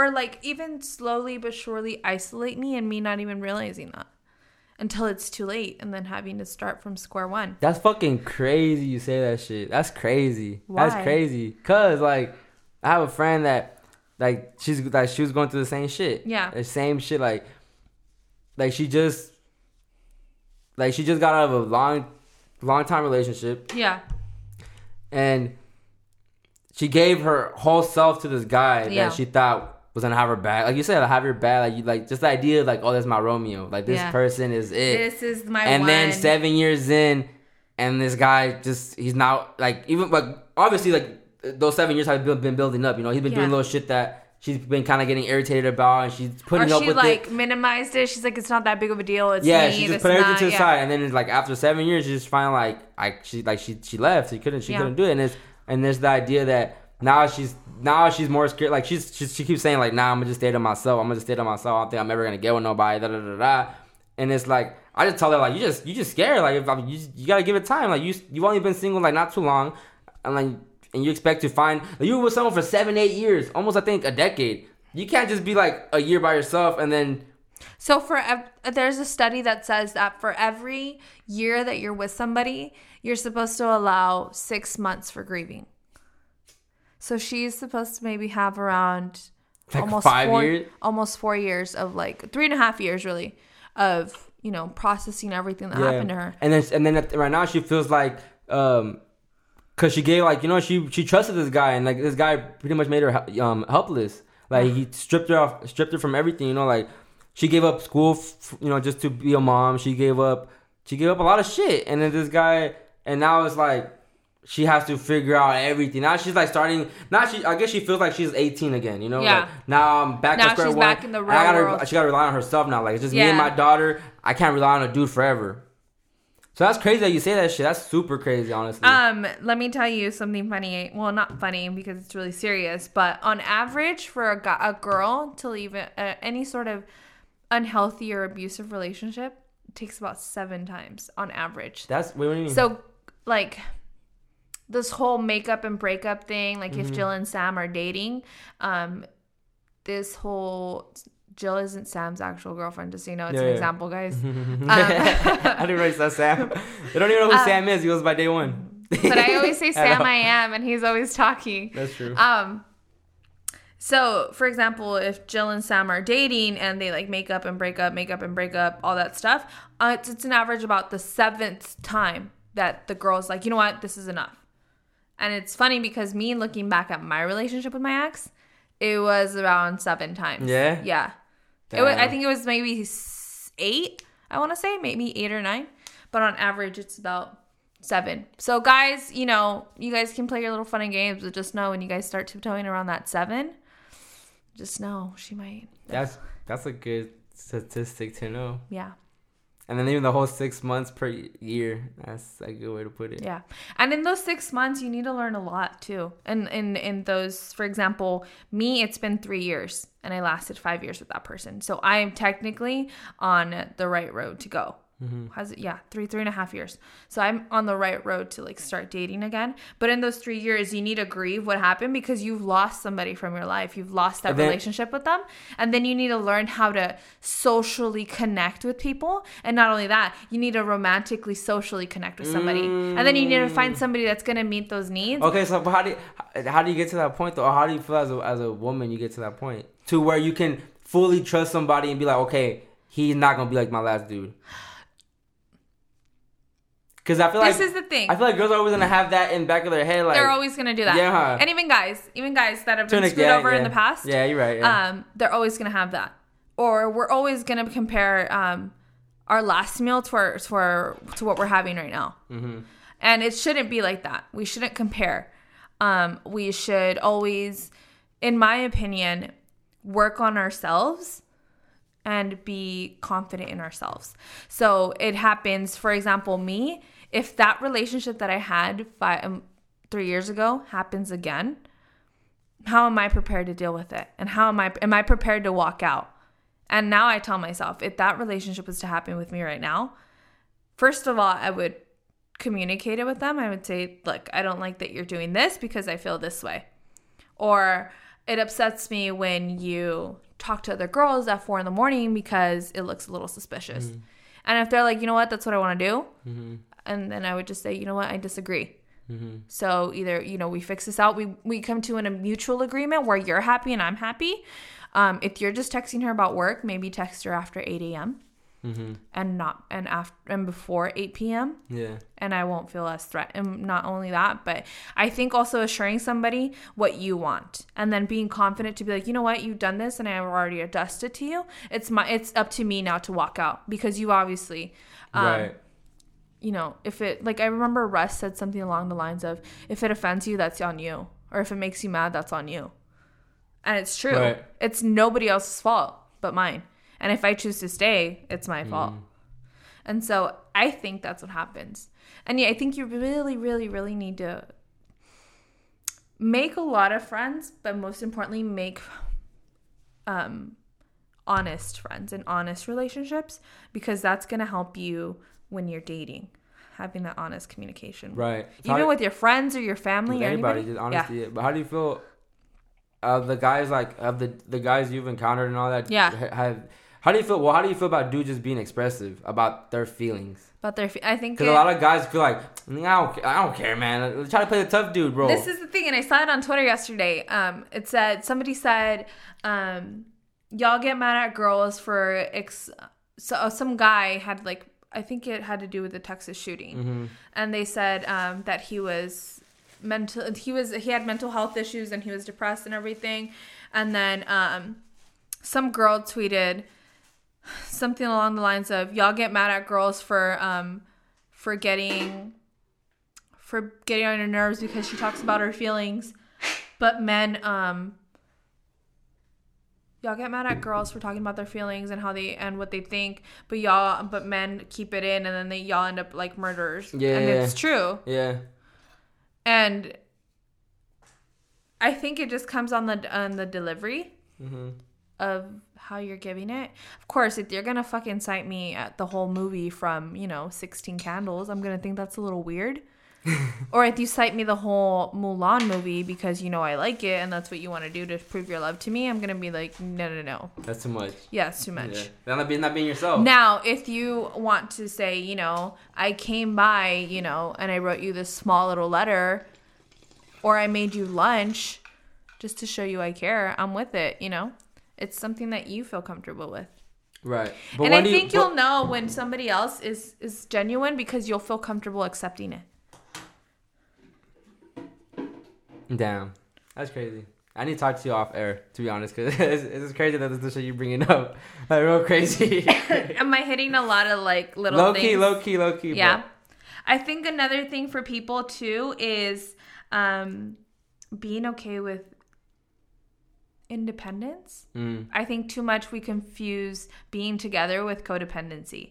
or like even slowly but surely isolate me and me not even realizing that until it's too late and then having to start from square one. That's fucking crazy. You say that shit. That's crazy. Why? That's crazy. Cause like, I have a friend that, like, she's like she was going through the same shit. Yeah. The same shit. Like, like she just, like she just got out of a long, long time relationship, Yeah, and she gave her whole self to this guy Yeah. that she thought was gonna have her back. Like you said, have your back. Like you like just the idea of like, oh, that's my Romeo. Like this Yeah. person is it this is my and one. then seven years in, and this guy just he's now like even like obviously like those seven years have been, been building up. You know, he's been doing Yeah. little shit that she's been kind of getting irritated about, and she's putting or up she with like it. minimized it. She's like, it's not that big of a deal. It's Yeah, me. she just put everything to the yeah. side, and then it's like after seven years, she just finally like I she like she she left. She couldn't she Yeah. couldn't do it, and it's and there's the idea that now she's now she's more scared. Like she's, she's she keeps saying like, nah, I'm gonna just stay to myself. I'm gonna just stay to myself. I don't think I'm ever gonna get with nobody. Da da da da. And it's like I just tell her like you just you just scared. Like if I, you you gotta give it time. Like you you've only been single like not too long, and like and you expect to find like, you were with someone for seven eight years, almost I think a decade. You can't just be like a year by yourself and then So for ev- there's a study that says that for every year that you're with somebody, you're supposed to allow six months for grieving. So she's supposed to maybe have around Like almost five four, years? almost four years of like three and a half years really of you know processing everything that happened to her. And then and then at- right now she feels like um cuz she gave like you know she she trusted this guy and like this guy pretty much made her um helpless. Like he stripped her off stripped her from everything, you know, like she gave up school, f- you know, just to be a mom. She gave up she gave up a lot of shit. And then this guy and now it's like she has to figure out everything. Now she's like starting. Now she, I guess she feels like she's 18 again. You know, Yeah. Like, now I'm back Now to square she's one. back in the and I real gotta, world. She got to rely on herself now. Like it's just me and my daughter. I can't rely on a dude forever. So that's crazy that you say that shit. That's super crazy, honestly. Um, let me tell you something funny. Well, not funny because it's really serious, but on average, for a, gu- a girl to leave a, a, any sort of unhealthy or abusive relationship, takes about seven times on average. that's wait, what do you mean? So, like, this whole makeup and breakup thing, like Mm-hmm. if Jill and Sam are dating, um, this whole Jill isn't Sam's actual girlfriend, just so you know, it's Yeah, an yeah. example, guys. I didn't realize that's Sam. They don't even know who Uh, Sam is. He goes by day one. but I always say Sam know. I am, and he's always talking. That's true. Um, so for example, if Jill and Sam are dating and they like make up and break up, make up and break up, all that stuff, uh, it's, it's an average about the seventh time that the girl's like, you know what, this is enough. And it's funny because me looking back at my relationship with my ex, it was around seven times. Yeah? Yeah. It was, I think it was maybe eight. I want to say maybe eight or nine, but on average, it's about seven. So guys, you know, you guys can play your little fun and games, but just know when you guys start tiptoeing around that seven, just know she might. That's that's a good statistic to know. Yeah. And then even the whole six months per year. That's a good way to put it. Yeah. And in those six months, you need to learn a lot too. And in, in those, for example, me, it's been three years and I lasted five years with that person. So I am technically on the right road to go. Mm-hmm. Has it? Yeah, three, three and a half years. So I'm on the right road to like start dating again. But in those three years, you need to grieve what happened because you've lost somebody from your life. You've lost that then- relationship with them. And then you need to learn how to socially connect with people. And not only that, you need to romantically, socially connect with somebody. And then you need to find mm. somebody that's going to meet those needs. Okay, so how do you, how do you get to that point though? How do you feel as a, as a woman you get to that point to where you can fully trust somebody and be like, okay, he's not gonna be like my last dude. Because I feel This like is the thing. I feel like girls are always gonna have that in the back of their head, like they're always going to do that. Yeah. And even guys, even guys that have been an screwed extent, over in the past. Yeah, you're right. Yeah. um, they're always going to have that. Or we're always going to compare um, our last meal to our, to our, to what we're having right now. Mm-hmm. And it shouldn't be like that. We shouldn't compare. Um, we should always, in my opinion, work on ourselves and be confident in ourselves. So it happens, for example, me, if that relationship that I had five, um, three years ago happens again, how am I prepared to deal with it? And how am I am I prepared to walk out? And now I tell myself, if that relationship was to happen with me right now, first of all, I would communicate it with them. I would say, look, I don't like that you're doing this because I feel this way. Or it upsets me when you talk to other girls at four in the morning because it looks a little suspicious. And if they're like, you know what, that's what I want to do, and then I would just say, you know what, I disagree. So either you know we fix this out, we we come to an, a mutual agreement where you're happy and I'm happy. Um, if you're just texting her about work, maybe text her after 8 a.m. and not and after and before 8 p.m. yeah. and I won't feel as threat. And not only that, but I think also assuring somebody what you want, and then being confident to be like, you know what, you've done this, and I've already adjusted to you. It's my it's up to me now to walk out because you obviously. Um, right. You know, if it like I remember Russ said something along the lines of if it offends you, that's on you. Or if it makes you mad, that's on you. And it's true. Right. It's nobody else's fault but mine. And if I choose to stay, it's my fault. Mm. And so I think that's what happens. And yeah, I think you really, really, really need to make a lot of friends, but most importantly, make um honest friends and honest relationships because that's going to help you when you're dating having that honest communication Right. So even how- with your friends or your family or anybody, anybody just honestly. Yeah. But how do you feel? Uh, the guys like of the the guys you've encountered and all that. Yeah. Have How do you feel? Well, how do you feel about dudes just being expressive about their feelings? About their, fe- I think Because a lot of guys feel like "Mm, I don't, ca- I don't care, man. Try to play the tough dude, bro. This is the thing, and I saw it on Twitter yesterday. Um, it said somebody said, um, "Y'all get mad at girls for ex." So some guy had like I think it had to do with the Texas shooting, Mm-hmm. and they said um, that he was mental. He was he had mental health issues and he was depressed and everything, and then um, some girl tweeted something along the lines of "Y'all get mad at girls for um, for getting." for getting on your nerves because she talks about her feelings. But men, um, y'all get mad at girls for talking about their feelings and how they and what they think. But y'all, but men keep it in, and then they y'all end up like murderers. Yeah. and it's true. yeah. And I think it just comes on the on the delivery Mm-hmm. of how you're giving it. Of course, if you're gonna fucking cite me at the whole movie from you know Sixteen Candles, I'm gonna think that's a little weird. Or if you cite me the whole Mulan movie because you know I like it and that's what you want to do to prove your love to me, I'm gonna be like, no, no, no. That's too much. Yeah, it's too much. Yeah. That's not being, not being yourself. Now, if you want to say, you know, I came by, you know, and I wrote you this small little letter, or I made you lunch just to show you I care, I'm with it, you know? It's something that you feel comfortable with. Right. and I you- think but- you'll know when somebody else is is genuine because you'll feel comfortable accepting it. Damn, that's crazy. I need to talk to you off air, to be honest, because it's, it's crazy that this is the shit you bringing up. Like, real crazy. Am I hitting a lot of like little low things? key, low key, low key. Yeah. I think another thing for people too is um, being okay with independence. Mm, I think too much we confuse being together with codependency.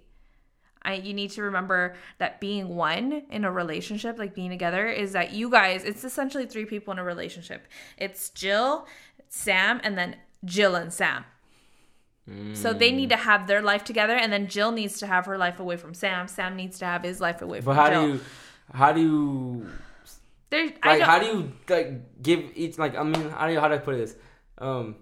I, you need to remember that being one in a relationship, like being together, is that you guys, it's essentially three people in a relationship. It's Jill, Sam, and then Jill and Sam. So they need to have their life together, and then Jill needs to have her life away from Sam. Sam needs to have his life away from. Sam. But how Jill. do you, how do you, like, how do you like give each like I mean, how do you, how do I put this? Um,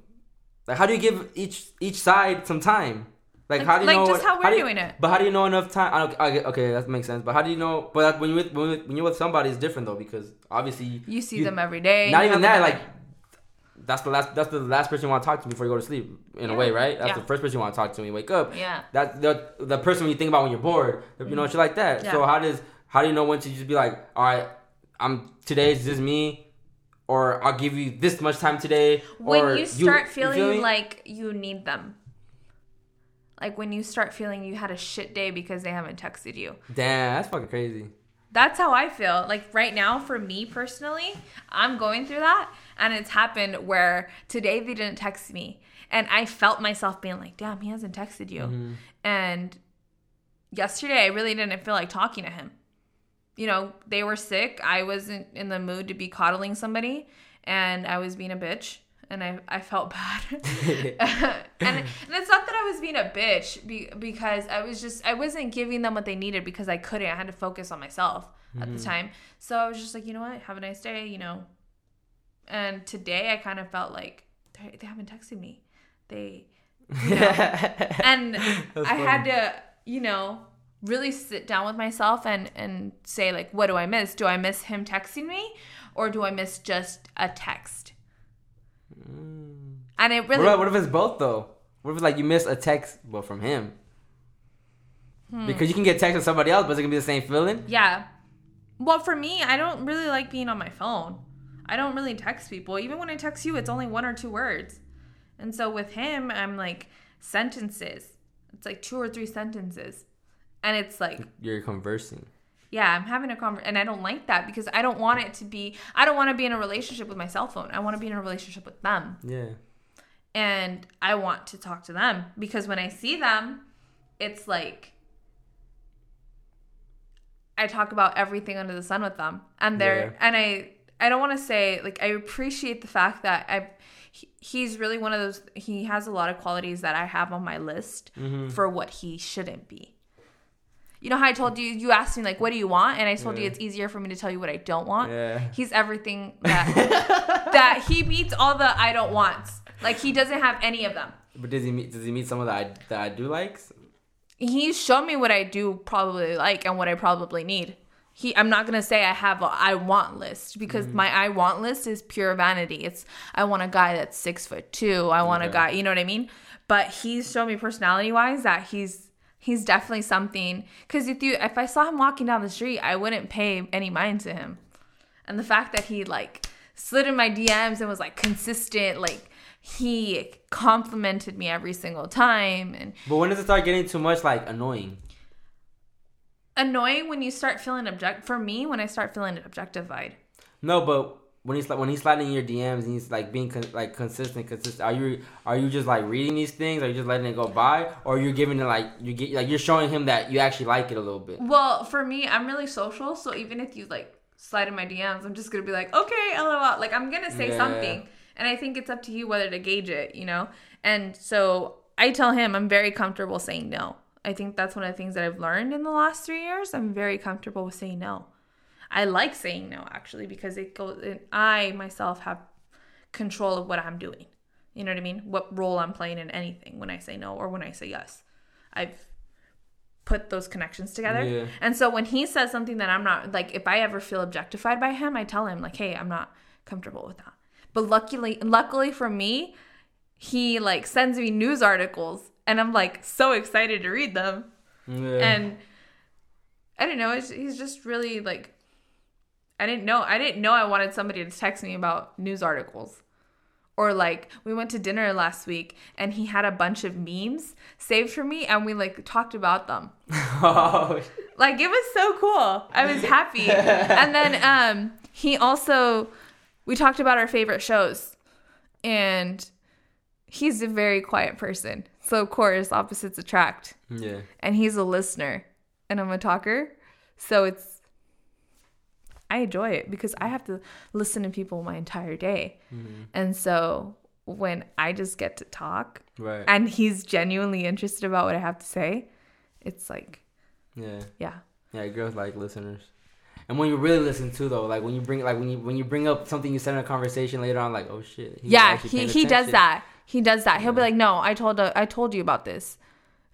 like how do you give each each side some time? Like, Like- how do you like know? just how we're you- doing it. But how do you know enough time? I don't, I, okay, that makes sense. But how do you know? But when you with when, you- when you're with somebody, it's different though because obviously you see you- them every day. not even that like that's the last that's the last person you want to talk to before you go to sleep in a way right that's Yeah. the first person you want to talk to when you wake up Yeah. that's the the person you think about when you're bored you know mm-hmm. shit like that so how does how do you know when to just be like all right i'm today's just me or i'll give you this much time today when you start feel feeling me? like you need them like when you start feeling you had a shit day because they haven't texted you. Damn that's fucking crazy. That's how i feel. Like right now for me personally i'm going through that and it's happened where today they didn't text me and i felt myself being like damn he hasn't texted you. Mm-hmm. and yesterday i really didn't feel like talking to him. You know they were sick. I wasn't in the mood to be coddling somebody and i was being a bitch and i, I felt bad. And, and it's not that i was being a bitch be, because i was just i wasn't giving them what they needed because i couldn't. I had to focus on myself at the mm-hmm. time. So i was just like you know what? Have a nice day you know? And today i kind of felt like they, they haven't texted me. They you know? And I had to, you know, really sit down with myself and and say like, what do I miss? Do I miss him texting me, or do I miss just a text? And it what, really, if, what if it's both though what if like you miss a text but from him Hmm. because you can get text from somebody else but it's gonna be the same feeling yeah. Well, for me, I don't really like being on my phone. I don't really text people. Even when I text you, it's only one or two words. And so with him, I'm like sentences. It's like two or three sentences. And it's like you're conversing Yeah, I'm having a conversation, and I don't like that because I don't want it to be. I don't want to be in a relationship with my cell phone. I want to be in a relationship with them, yeah and I want to talk to them because when I see them, it's like I talk about everything under the sun with them, and they're Yeah. and I. I don't want to say like I appreciate the fact that I he- he's really one of those he has a lot of qualities that I have on my list Mm-hmm. for what he shouldn't be. You know how I told you you asked me like what do you want and I told you it's easier for me to tell you what I don't want. Yeah. He's everything that that he meets all the I don't wants. Like he doesn't have any of them. But does he meet? Does he meet some of the I, that I do likes? He's shown me what I do probably like and what I probably need. He, I'm not gonna say I have a I want list because Mm-hmm. my I want list is pure vanity. It's I want a guy that's six foot two. I want a guy, you know what I mean. But he's shown me personality wise that he's he's definitely something. Because if you if I saw him walking down the street, I wouldn't pay any mind to him. And the fact that he like slid in my DMs and was like consistent, like he complimented me every single time and But when does it start getting too much like annoying? annoying when you start feeling object for me when I start feeling objectified. No, but when he's like when he's sliding in your DMs and he's like being con- like consistent, consistent. Are you are you just like reading these things? Are you just letting it go by, or you're giving it like you get like you're showing him that you actually like it a little bit? Well, for me, I'm really social, so even if you like slide in my DMs, I'm just gonna be like, okay, lol. Like I'm gonna say Yeah. something, and I think it's up to you whether to gauge it, you know. And so I tell him I'm very comfortable saying no. I think that's one of the things that I've learned in the last three years. I'm very comfortable with saying no. I like saying no actually because it goes. And I myself have control of what I'm doing. You know what I mean? What role I'm playing in anything when I say no or when I say yes. I've put those connections together. Yeah. And so when he says something that I'm not like if I ever feel objectified by him, I tell him like, "Hey, I'm not comfortable with that." But luckily luckily for me, he like sends me news articles and I'm like so excited to read them. Yeah. And I don't know, he's just really like I didn't know I didn't know I wanted somebody to text me about news articles. Or like we went to dinner last week and he had a bunch of memes saved for me and we like talked about them. oh, Like it was so cool. I was happy. and then um he also we talked about our favorite shows. And he's a very quiet person. So of course opposites attract. yeah. And he's a listener and I'm a talker. So it's I enjoy it because I have to listen to people my entire day. And so when I just get to talk Right. and he's genuinely interested about what I have to say, it's like, yeah. yeah. Yeah, girls like listeners. And when you really listen too, though, like when you bring like when you when you bring up something you said in a conversation later on, like oh shit, yeah, he he does that. He does that. He'll be like, "No, I told uh, I told you about this,"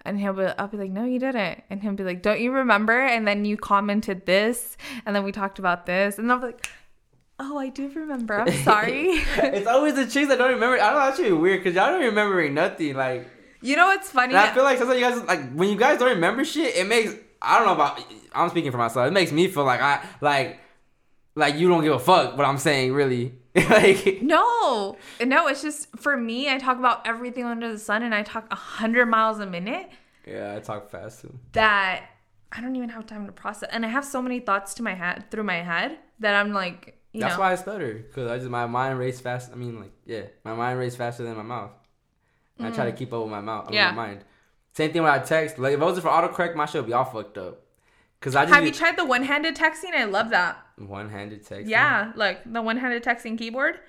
and he'll be, I'll be like, "No, you didn't," and he'll be like, "Don't you remember?" And then you commented this, and then we talked about this, and I'll be like, "Oh, I do remember. I'm sorry." it's always the chicks that don't remember. I don't know. That's weird because y'all don't remembering nothing. Like, you know what's funny? and I feel like sometimes you guys like when you guys don't remember shit. It makes I don't know about. I'm speaking for myself. It makes me feel like I like like you don't give a fuck what I'm saying. Really, like no, no, it's just for me. I talk about everything under the sun, and I talk a hundred miles a minute. yeah, I talk fast too. that I don't even have time to process. And I have so many thoughts to my head through my head that I'm like, you That's know, why I stutter because I just my mind races fast. I mean, like yeah, my mind races faster than my mouth. And I try to keep up with my mouth, with Mm. Yeah. my mind. Same thing when I text. Like if I wasn't for autocorrect, my shit would be all fucked up. Cause I just have you tried the one-handed texting? I love that. One-handed texting. Yeah, like the one-handed texting keyboard.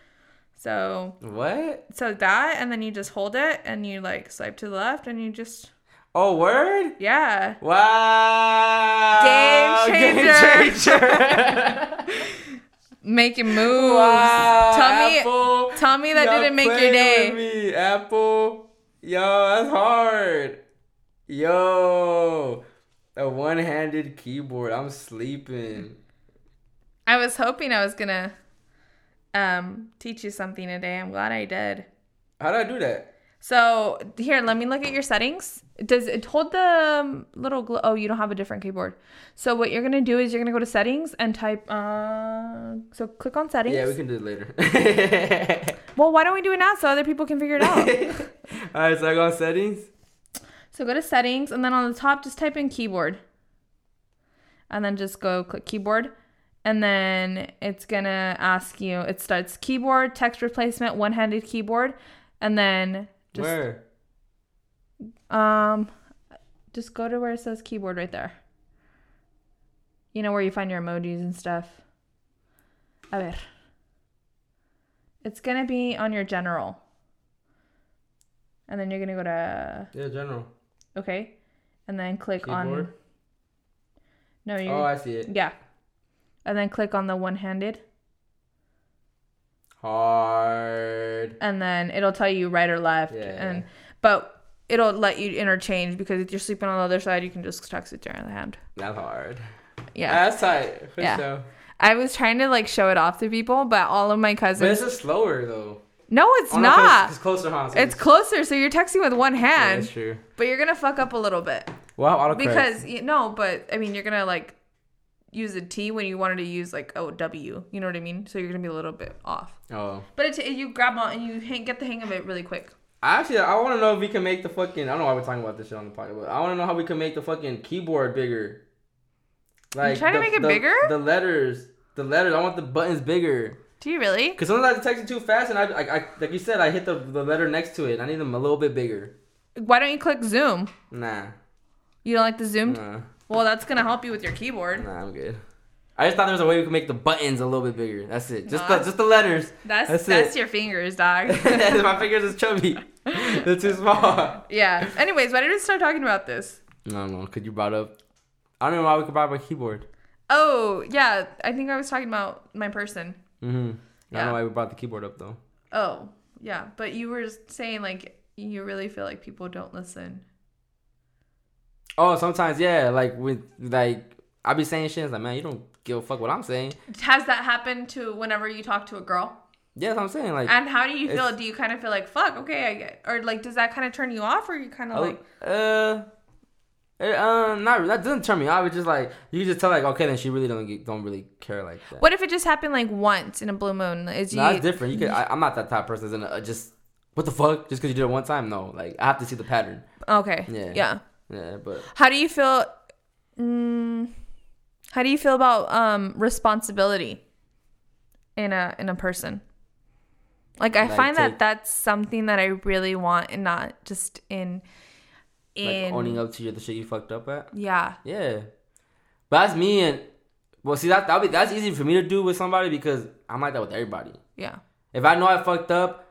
So, What? so that, and then you just hold it and you like swipe to the left, and you just Oh, word. yeah. Wow. Game changer. Game changer. Making moves. wow. Tell me, Apple. tell me that didn't make your day. me, Apple. Yo, that's hard. Yo, a one-handed keyboard. I'm sleeping. I was hoping I was gonna um teach you something today. I'm glad I did. How do I do that? So here, let me look at your settings. Does it hold the um, little? Gl- oh, you don't have a different keyboard. So what you're gonna do is you're gonna go to settings and type. Uh, so click on settings. Yeah, we can do it later. Well, why don't we do it now so other people can figure it out? All right, so I go on settings. so go to settings and then on the top just type in keyboard. And then just go click keyboard. And then it's gonna ask you. It starts keyboard text replacement one handed keyboard, and then just Where? Um, just go to where it says keyboard right there. You know where you find your emojis and stuff. A ver. It's gonna be on your general. And then you're gonna go to Yeah, general. okay, and then click on. No, you. Oh, I see it. yeah. And then click on the one-handed, Hard. and then it'll tell you right or left. Yeah, and but it'll let you interchange because if you're sleeping on the other side, you can just text with your other hand. That's hard. Yeah. That's tight. For Yeah. sure. I was trying to like show it off to people, but all of my cousins. But it's just slower though. no, it's Oh, no, not. It's closer, huh? So It's closer, so you're texting with one yeah, hand, that's true. but you're gonna fuck up a little bit Well, autocorrect. because you no, but I mean, you're gonna like use a T when you wanted to use like oh W. You know what I mean? So you're gonna be a little bit off. oh, But it, you grab on and you hang, get the hang of it really quick. actually, I want to know if we can make the fucking. I don't know why we're talking about this shit on the podcast, but I want to know how we can make the fucking keyboard bigger. Like you trying to make it the- bigger? The letters, the letters. I want the buttons bigger. Do you really? Cause sometimes I text it too fast, and I, I, I, like you said, I hit the, the letter next to it. I need them a little bit bigger. Why don't you click zoom? Nah, You don't like the zoom? nah, Well, that's gonna help you with your keyboard. nah. I'm good. I just thought there was a way we could make the buttons a little bit bigger. That's it. Just Nah. the just the letters. That's That's that's, your fingers, dog. My fingers is chubby. They're too small. yeah. Anyways, why did we start talking about this? I don't know. Could you brought up? I don't know why we could buy up a keyboard. Oh, yeah. I think I was talking about my person. Mm-hmm. I don't know why we brought the keyboard up though. Oh, yeah. But you were saying like you really feel like people don't listen. Oh, sometimes yeah, like with like I be saying shit. It's like man, you don't give a fuck what I'm saying. Has that happened to whenever you talk to a girl? Yeah, I'm saying. Like, And how do you feel? Do you kind of feel like fuck? Okay, I get, or like does that kind of turn you off, or you kind of oh, like uh, it, um, not that doesn't turn me off. It's just like you just tell like okay, then she really don't get, don't really care like that. what if it just happened like once in a blue moon? Is No, you that's different. You could. I, I'm not that type of person. That's gonna uh, just what the fuck just because you did it one time. No, like I have to see the pattern. okay? Yeah. yeah. Yeah, but How do you feel? Mm, how do you feel about um responsibility in a in a person? Like I Like find take- that that's something that I really want, and not just in like in owning up to the shit you fucked up at. yeah Yeah, but that's me and well, see that that be that's easy for me to do with somebody because I'm like that with everybody. yeah If I know I fucked up,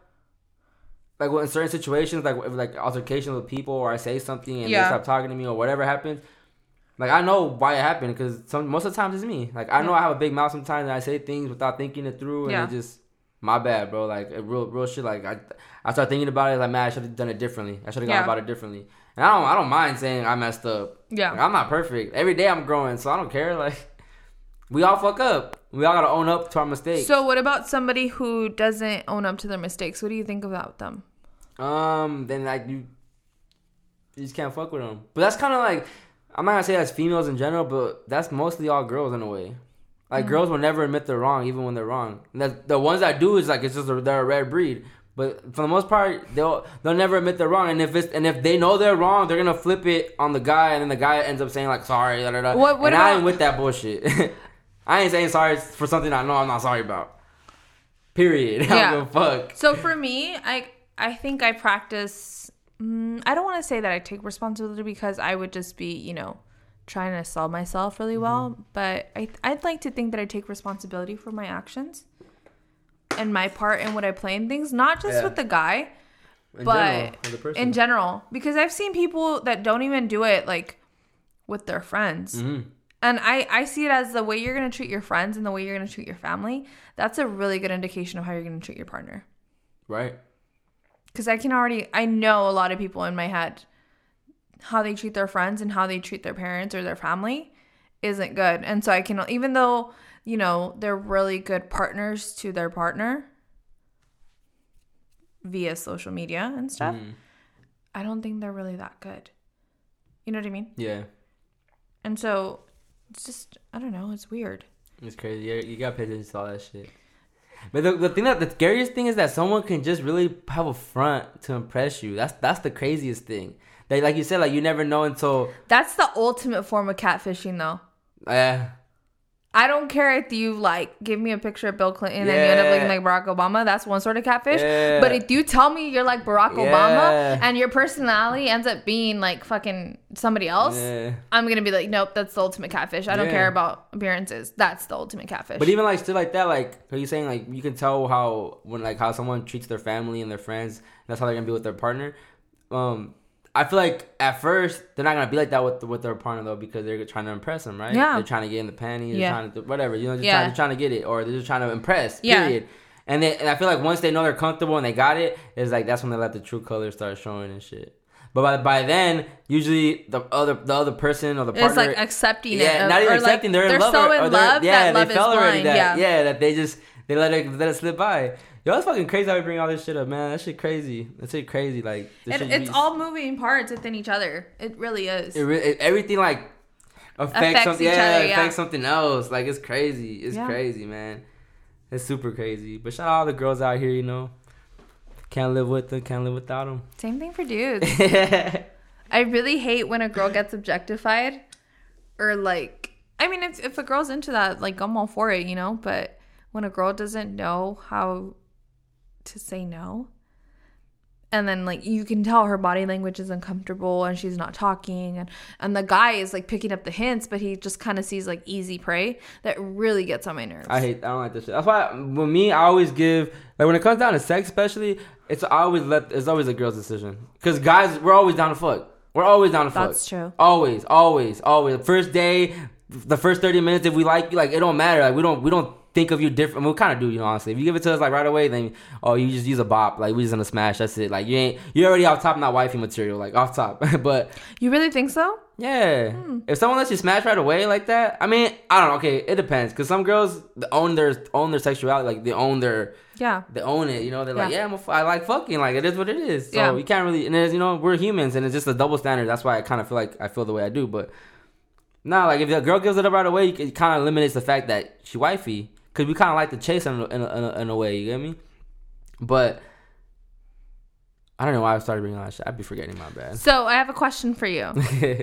like well, in certain situations, like if, like altercations with people, or I say something and Yeah. they stop talking to me, or whatever happens, like I know why it happened because some most of the times it's me. Like I know I have a big mouth sometimes, and I say things without thinking it through, and Yeah. it just my bad, bro. Like real real shit. Like I I start thinking about it, like man, I should have done it differently. I should have gone Yeah. about it differently. And I don't I don't mind saying I messed up. yeah Like, I'm not perfect. Every day I'm growing, so I don't care. Like we all fuck up. We all gotta own up to our mistakes. So what about somebody who doesn't own up to their mistakes? What do you think about them? Um, then like you, you just can't fuck with them. But that's kind of like I'm not gonna say that's females in general, but that's mostly all girls in a way. Like girls will never admit they're wrong, even when they're wrong. And the, the ones that do is like it's just a, they're a rare breed. But for the most part, they'll they'll never admit they're wrong. And if it's and if they know they're wrong, they're gonna flip it on the guy, and then the guy ends up saying like sorry. Da, da, da. What- what and I about- ain't with that bullshit. I ain't saying sorry for something I know I'm not sorry about. Period. I Yeah. don't give a fuck. So for me, I I think I practice. Mm, I don't want to say that I take responsibility because I would just be, you know, trying to sell myself really well. But I I'd like to think that I take responsibility for my actions and my part in what I play in things, not just Yeah. with the guy, In but general, as a person. in general. Because I've seen people that don't even do it like with their friends. Mhm. And I, I see it as the way you're going to treat your friends and the way you're going to treat your family. That's a really good indication of how you're going to treat your partner. Right. Because I can already, I know a lot of people in my head, how they treat their friends and how they treat their parents or their family isn't good. And so I can, even though, you know, they're really good partners to their partner via social media and stuff, Mhm. I don't think they're really that good. You know what I mean? Yeah. And so it's just, I don't know, it's weird. It's crazy. You, you gotta pay attention to all that shit. But the, the thing that the scariest thing is that someone can just really have a front to impress you. That's that's the craziest thing. They like you said, like you never know until That's the ultimate form of catfishing, though. uh, I don't care if you like give me a picture of Bill Clinton and you end up looking like Barack Obama. That's one sort of catfish. Yeah. But if you tell me you're like Barack Yeah. Obama and your personality ends up being like fucking somebody else, yeah. I'm gonna be like, nope, that's the ultimate catfish. I don't Yeah. care about appearances. That's the ultimate catfish. But even like shit like that, like are you saying like you can tell how when like how someone treats their family and their friends, that's how they're gonna be with their partner. Um, I feel like at first they're not gonna be like that with with their partner though because they're trying to impress them, right? Yeah. They're trying to get in the panties, they're Yeah. trying to whatever, you know, just Yeah. trying, they're trying to get it or they're just trying to impress. Yeah. Period. And they, and I feel like once they know they're comfortable and they got it, it's like that's when they let the true colors start showing and shit. But by, by then, usually the other the other person or the partner It's like accepting it. yeah, of- not even or, like, accepting. they're in love. so or- in or they're- love yeah, that love they is blind. that. yeah. that they just they let it let it slip by. Yo, it's fucking crazy how we bring all this shit up, man. That shit crazy. That shit crazy. Like this It, it's be- all moving parts within each other. It really is. it, re- it, everything like affects, Affects something. Yeah, other, yeah. affects something else. Like it's crazy. It's Yeah. crazy, man. It's super crazy. But shout out all the girls out here. You know, can't live with them. Can't live without them. Same thing for dudes. I really hate when a girl gets objectified or like I mean if if a girl's into that, like I'm all for it, you know, but when a girl doesn't know how to say no and then like you can tell her body language is uncomfortable and she's not talking and and the guy is like picking up the hints but he just kind of sees like easy prey that really gets on my nerves. I hate. I don't like this shit. That's why with me, I always give like when it comes down to sex, especially, it's I always let it's always a girl's decision. Cause guys, we're always down to fuck. We're always down to fuck. That's true. Always, always, always. First day, the first thirty minutes, if we like you, like it don't matter. Like we don't we don't think of you different. We kind of do, you know. Honestly, if you give it to us like right away, then oh, you just use a bop. Like we just gonna smash. That's it. Like you ain't you already off top, not wifey material. Like off top, but. You really think so? Yeah. Hmm. If someone lets you smash right away like that, I mean, I don't know. Okay, it depends. Cause some girls own their own their sexuality, like they own their Yeah. they own it. You know, they're like, Yeah. yeah, I'm a f- I like fucking. Like it is what it is. So Yeah. you can't really. And it's, you know, we're humans, and it's just a double standard. That's why I kind of feel like I feel the way I do. But nah, like if the girl gives it up right away, it kind of eliminates the fact that she wifey. Cause we kind of like to chase in a, in, a, in, a, way. You get me? But. I don't know why I started bringing that shit. I'd be forgetting my bad. So, I have a question for you.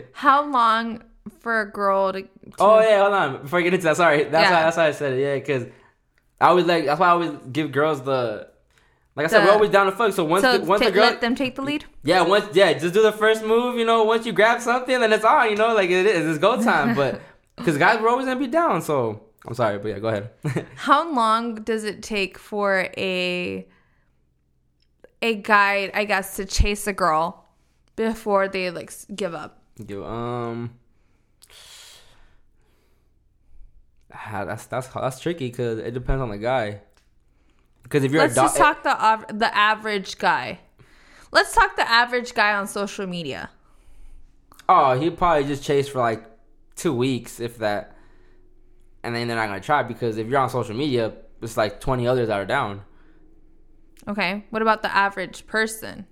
How long for a girl to, to Oh yeah, hold on. Before I get into that, sorry. That's Yeah. why that's why I said it. Yeah, because I always like that's why I always give girls the like I said, The- we're always down to fuck. So once so the, once the girl let them take the lead? yeah once yeah just do the first move. You know, once you grab something, then it's on. You know, like it is. It's go time. But because guys, we're always gonna be down. So I'm sorry, but yeah, go ahead. How long does it take for a a guy, I guess, to chase a girl before they like give up? Yo, um. ah, That's that's that's tricky because it depends on the guy. Because if you're Let's a dog, just talk the av- the average guy. Let's talk the average guy on social media. Oh, he probably just chased for like two weeks, if that. And then they're not gonna try because if you're on social media, it's like 20 others that are down. Okay, what about the average person?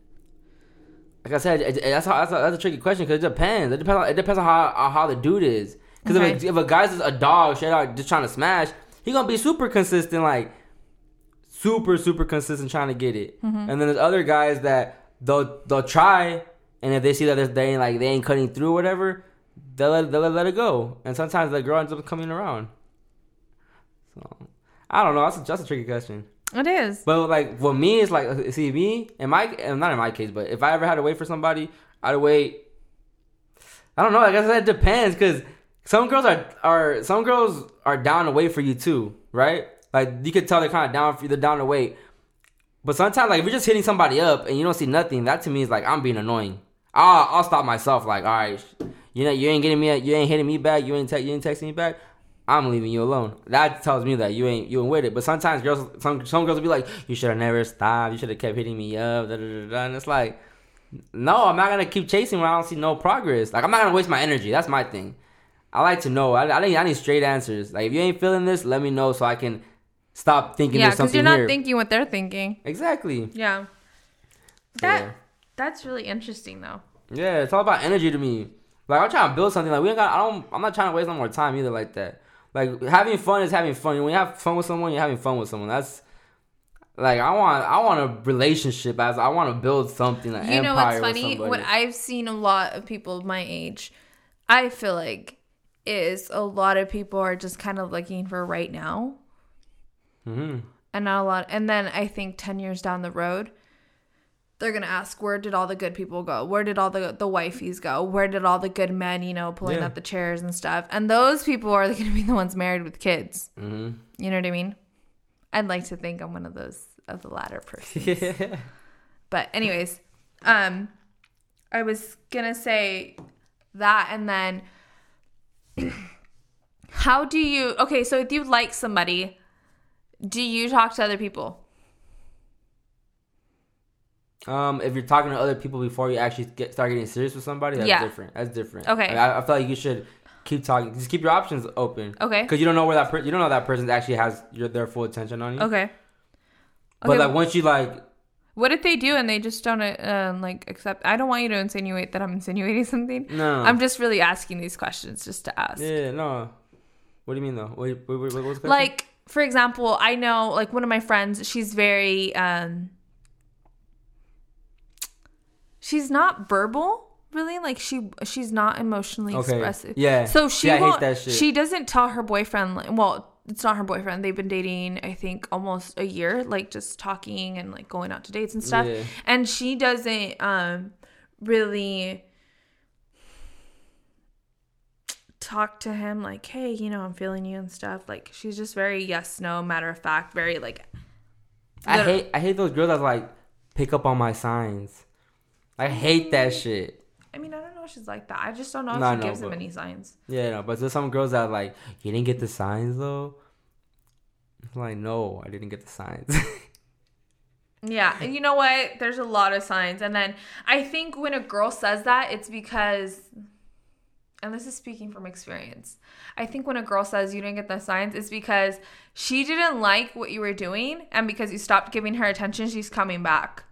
Like I said, it, it- that's how, that's a, that's a tricky question because it depends. It depends. On, it depends on how on how the dude is. Because if, Okay. a, if a guy's just a dog, straight out just trying to smash, he gonna be super consistent, like super super consistent trying to get it. Mm-hmm. And then there's other guys that they'll they'll try, and if they see that they ain't like they ain't cutting through or whatever, they'll let, they'll let it go. And sometimes the girl ends up coming around. So I don't know. That's a, that's a tricky question. It is. But like for me, it's like see me in my and not in my case, but if I ever had to wait for somebody, I'd wait. I don't know. I guess that depends because some girls are are some girls are down to wait for you too, right? Like you could tell they're kind of down for you. They're down to wait. But sometimes, like if you're just hitting somebody up and you don't see nothing, that to me is like I'm being annoying. I'll I'll stop myself. Like all right, you know you ain't getting me, you ain't hitting me back, you ain't te- you ain't texting me back. I'm leaving you alone. That tells me that you ain't you ain't with it. But sometimes girls, some some girls will be like, you should have never stopped. You should have kept hitting me up. Da, da, da, da. And it's like, no, I'm not gonna keep chasing when I don't see no progress. Like I'm not gonna waste my energy. That's my thing. I like to know. I, I need I need straight answers. Like if you ain't feeling this, let me know so I can stop thinking Yeah, because something you're not here. thinking what they're thinking. exactly. Yeah. That Yeah. that's really interesting though. Yeah, it's all about energy to me. Like I'm trying to build something. Like we ain't got. I don't. I'm not trying to waste no more time either. Like that. Like having fun is having fun. When you have fun with someone, you're having fun with someone. That's like I want. I want a relationship. As I want to build something. An you know what's funny? What I've seen a lot of people my age, I feel like, is a lot of people are just kind of looking for right now, hmm and not a lot. And then I think ten years down the road, they're gonna ask, where did all the good people go? Where did all the the wifeys go? Where did all the good men, you know, pulling Yeah. up the chairs and stuff? And those people are gonna be the ones married with kids. hmm You know what I mean? I'd like to think I'm one of those of the latter persons. yeah. But anyways, um I was to say that and then how do you Okay, so if you like somebody, do you talk to other people? Um, if you're talking to other people before you actually get start getting serious with somebody, that's Yeah. different. That's different. Okay. Like, I, I feel like you should keep talking. Just keep your options open. Okay. Because you don't know where that per- you don't know that person actually has your their full attention on you. Okay. But Okay, like once you like, What if they do and they just don't uh, um, like accept? I don't want you to insinuate that I'm insinuating something. no. I'm just really asking these questions just to ask. yeah, no. What do you mean though? What, what, what? Like, for example, I know like one of my friends, she's very um she's not verbal, really. Like she she's not emotionally Okay. expressive. Yeah. So she Yeah, I hate won't, that shit. she doesn't tell her boyfriend like well, it's not her boyfriend. They've been dating, I think, almost a year, like just talking and like going out to dates and stuff. Yeah. And she doesn't um really talk to him like, hey, you know, I'm feeling you and stuff. Like she's just very yes, no, matter of fact, very like I hate I hate those girls that like pick up on my signs. I hate that shit. I mean, I don't know if she's like that. I just don't know if No, I she know, gives him but- any signs. Yeah, no, but there's some girls that like you didn't get the signs though. I'm like, no, I didn't get the signs. Yeah, and you know what? There's a lot of signs. And then I think when a girl says that, it's because and this is speaking from experience. I think when a girl says you didn't get the signs, it's because she didn't like what you were doing and because you stopped giving her attention, she's coming back.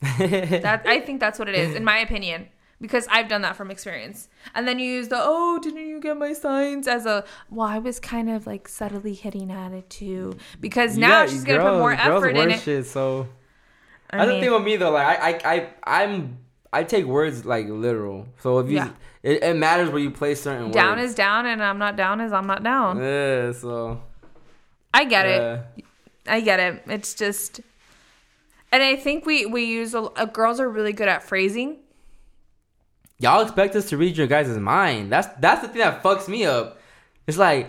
That I think that's what it is, in my opinion. Because I've done that from experience. And then you use the oh, didn't you get my signs as a well, I was kind of like subtly hitting at it too. Because now Yeah, she's gonna put more effort in it. Shit, so I don't mean- think with me though. Like I, I, I, I'm, I take words like literal. So if you, Yeah. it, it matters where you place certain words. down words. is down and I'm not down is I'm not down. Yeah. So. I get it. uh, I get it. It's just and I think we we use a, uh, girls are really good at phrasing. Y'all expect us to read your guys' mind. That's that's the thing that fucks me up. It's like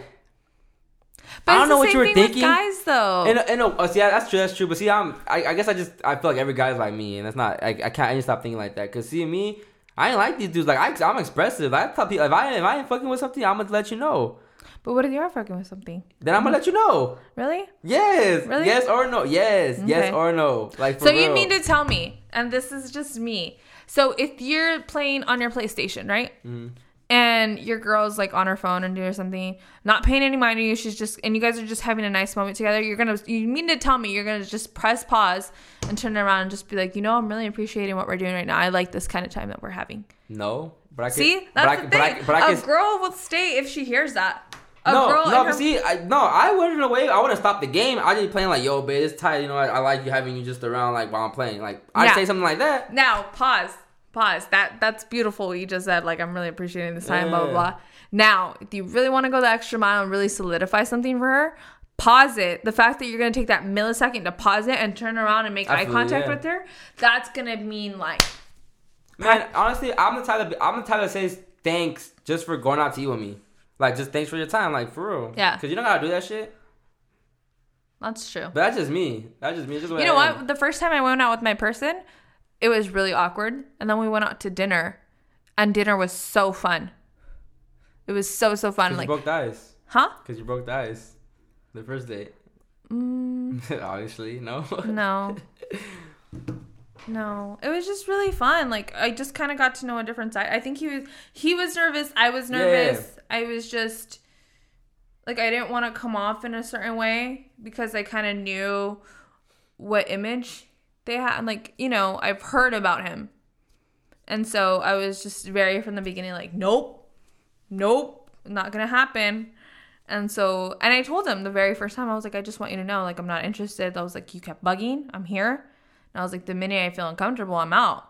But I don't know what you were thinking. guys though. And, and uh, see, that's true. That's true. But see, I'm. I, I guess I just. I feel like every guy's like me, and that's not. I, I can't. I just stop thinking like that. Cause see, me, I ain't like these dudes. Like I, I'm expressive. I tell people if I if I ain't fucking with something, I'm gonna let you know. But what if you are fucking with something? Then I'm gonna let you know. Really? Yes. Really? Yes or no. Yes. Yes or no. Like for So real. you mean to tell me, and this is just me. So if you're playing on your PlayStation, right? Mhm. And your girl's like on her phone and doing something, not paying any mind to you. She's just, and you guys are just having a nice moment together. You're gonna, you mean to tell me you're gonna just press pause and turn around and just be like, you know, I'm really appreciating what we're doing right now. I like this kind of time that we're having. No. But I could, See, but that's I, the could- thing. but I, but I a could, girl will stay if she hears that. A no, girl no, her- see, I, no, I wasn't away. I wouldn't stop the game. I just playing like, yo, babe, it's tight. You know, I, I like you having you just around like while I'm playing. Like, I Yeah. say something like that. Now, pause. Pause. That that's beautiful what you just said. Like I'm really appreciating this time, blah blah blah. Now, if you really want to go the extra mile and really solidify something for her, pause it. The fact that you're gonna take that millisecond to pause it and turn around and make eye contact yeah. with her, that's gonna mean like Man, honestly, I'm the type of I'm the type that says thanks just for going out to eat with me. Like, just thanks for your time, like for real. Yeah. Cause you don't gotta do that shit. that's true. But that's just me. That's just me. Just You know what? The first time I went out with my person, it was really awkward. And then we went out to dinner, and dinner was so fun. It was so so fun. Like, you broke the ice. huh? Cause you broke the ice. The first date. Mm, Obviously, no. no. No, it was just really fun. Like I just kind of got to know a different side. I think he was he was nervous. I was Yeah. nervous. I was just like I didn't want to come off in a certain way because I kind of knew what image they had. Like you know, I've heard about him, and so I was just very from the beginning like, nope, nope, not gonna happen. And so, and I told him the very first time, I was like, I just want you to know, like, I'm not interested. I was like, you kept bugging. I'm here. And I was like, the minute I feel uncomfortable, I'm out.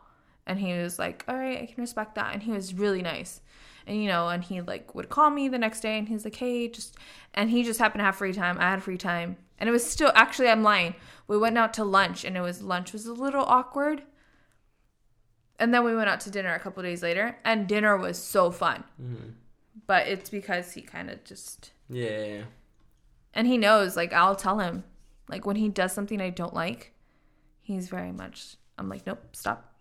And he was like, all right, I can respect that. And he was really nice. And, you know, and he like would call me the next day and he's like, hey, just, and he just happened to have free time. I had free time. And it was still, actually, I'm lying. We went out to lunch and it was, lunch was a little awkward. And then we went out to dinner a couple days later and dinner was so fun. Mhm. But it's because he kind of just, Yeah. and he knows like i'll tell him like when he does something i don't like he's very much i'm like nope stop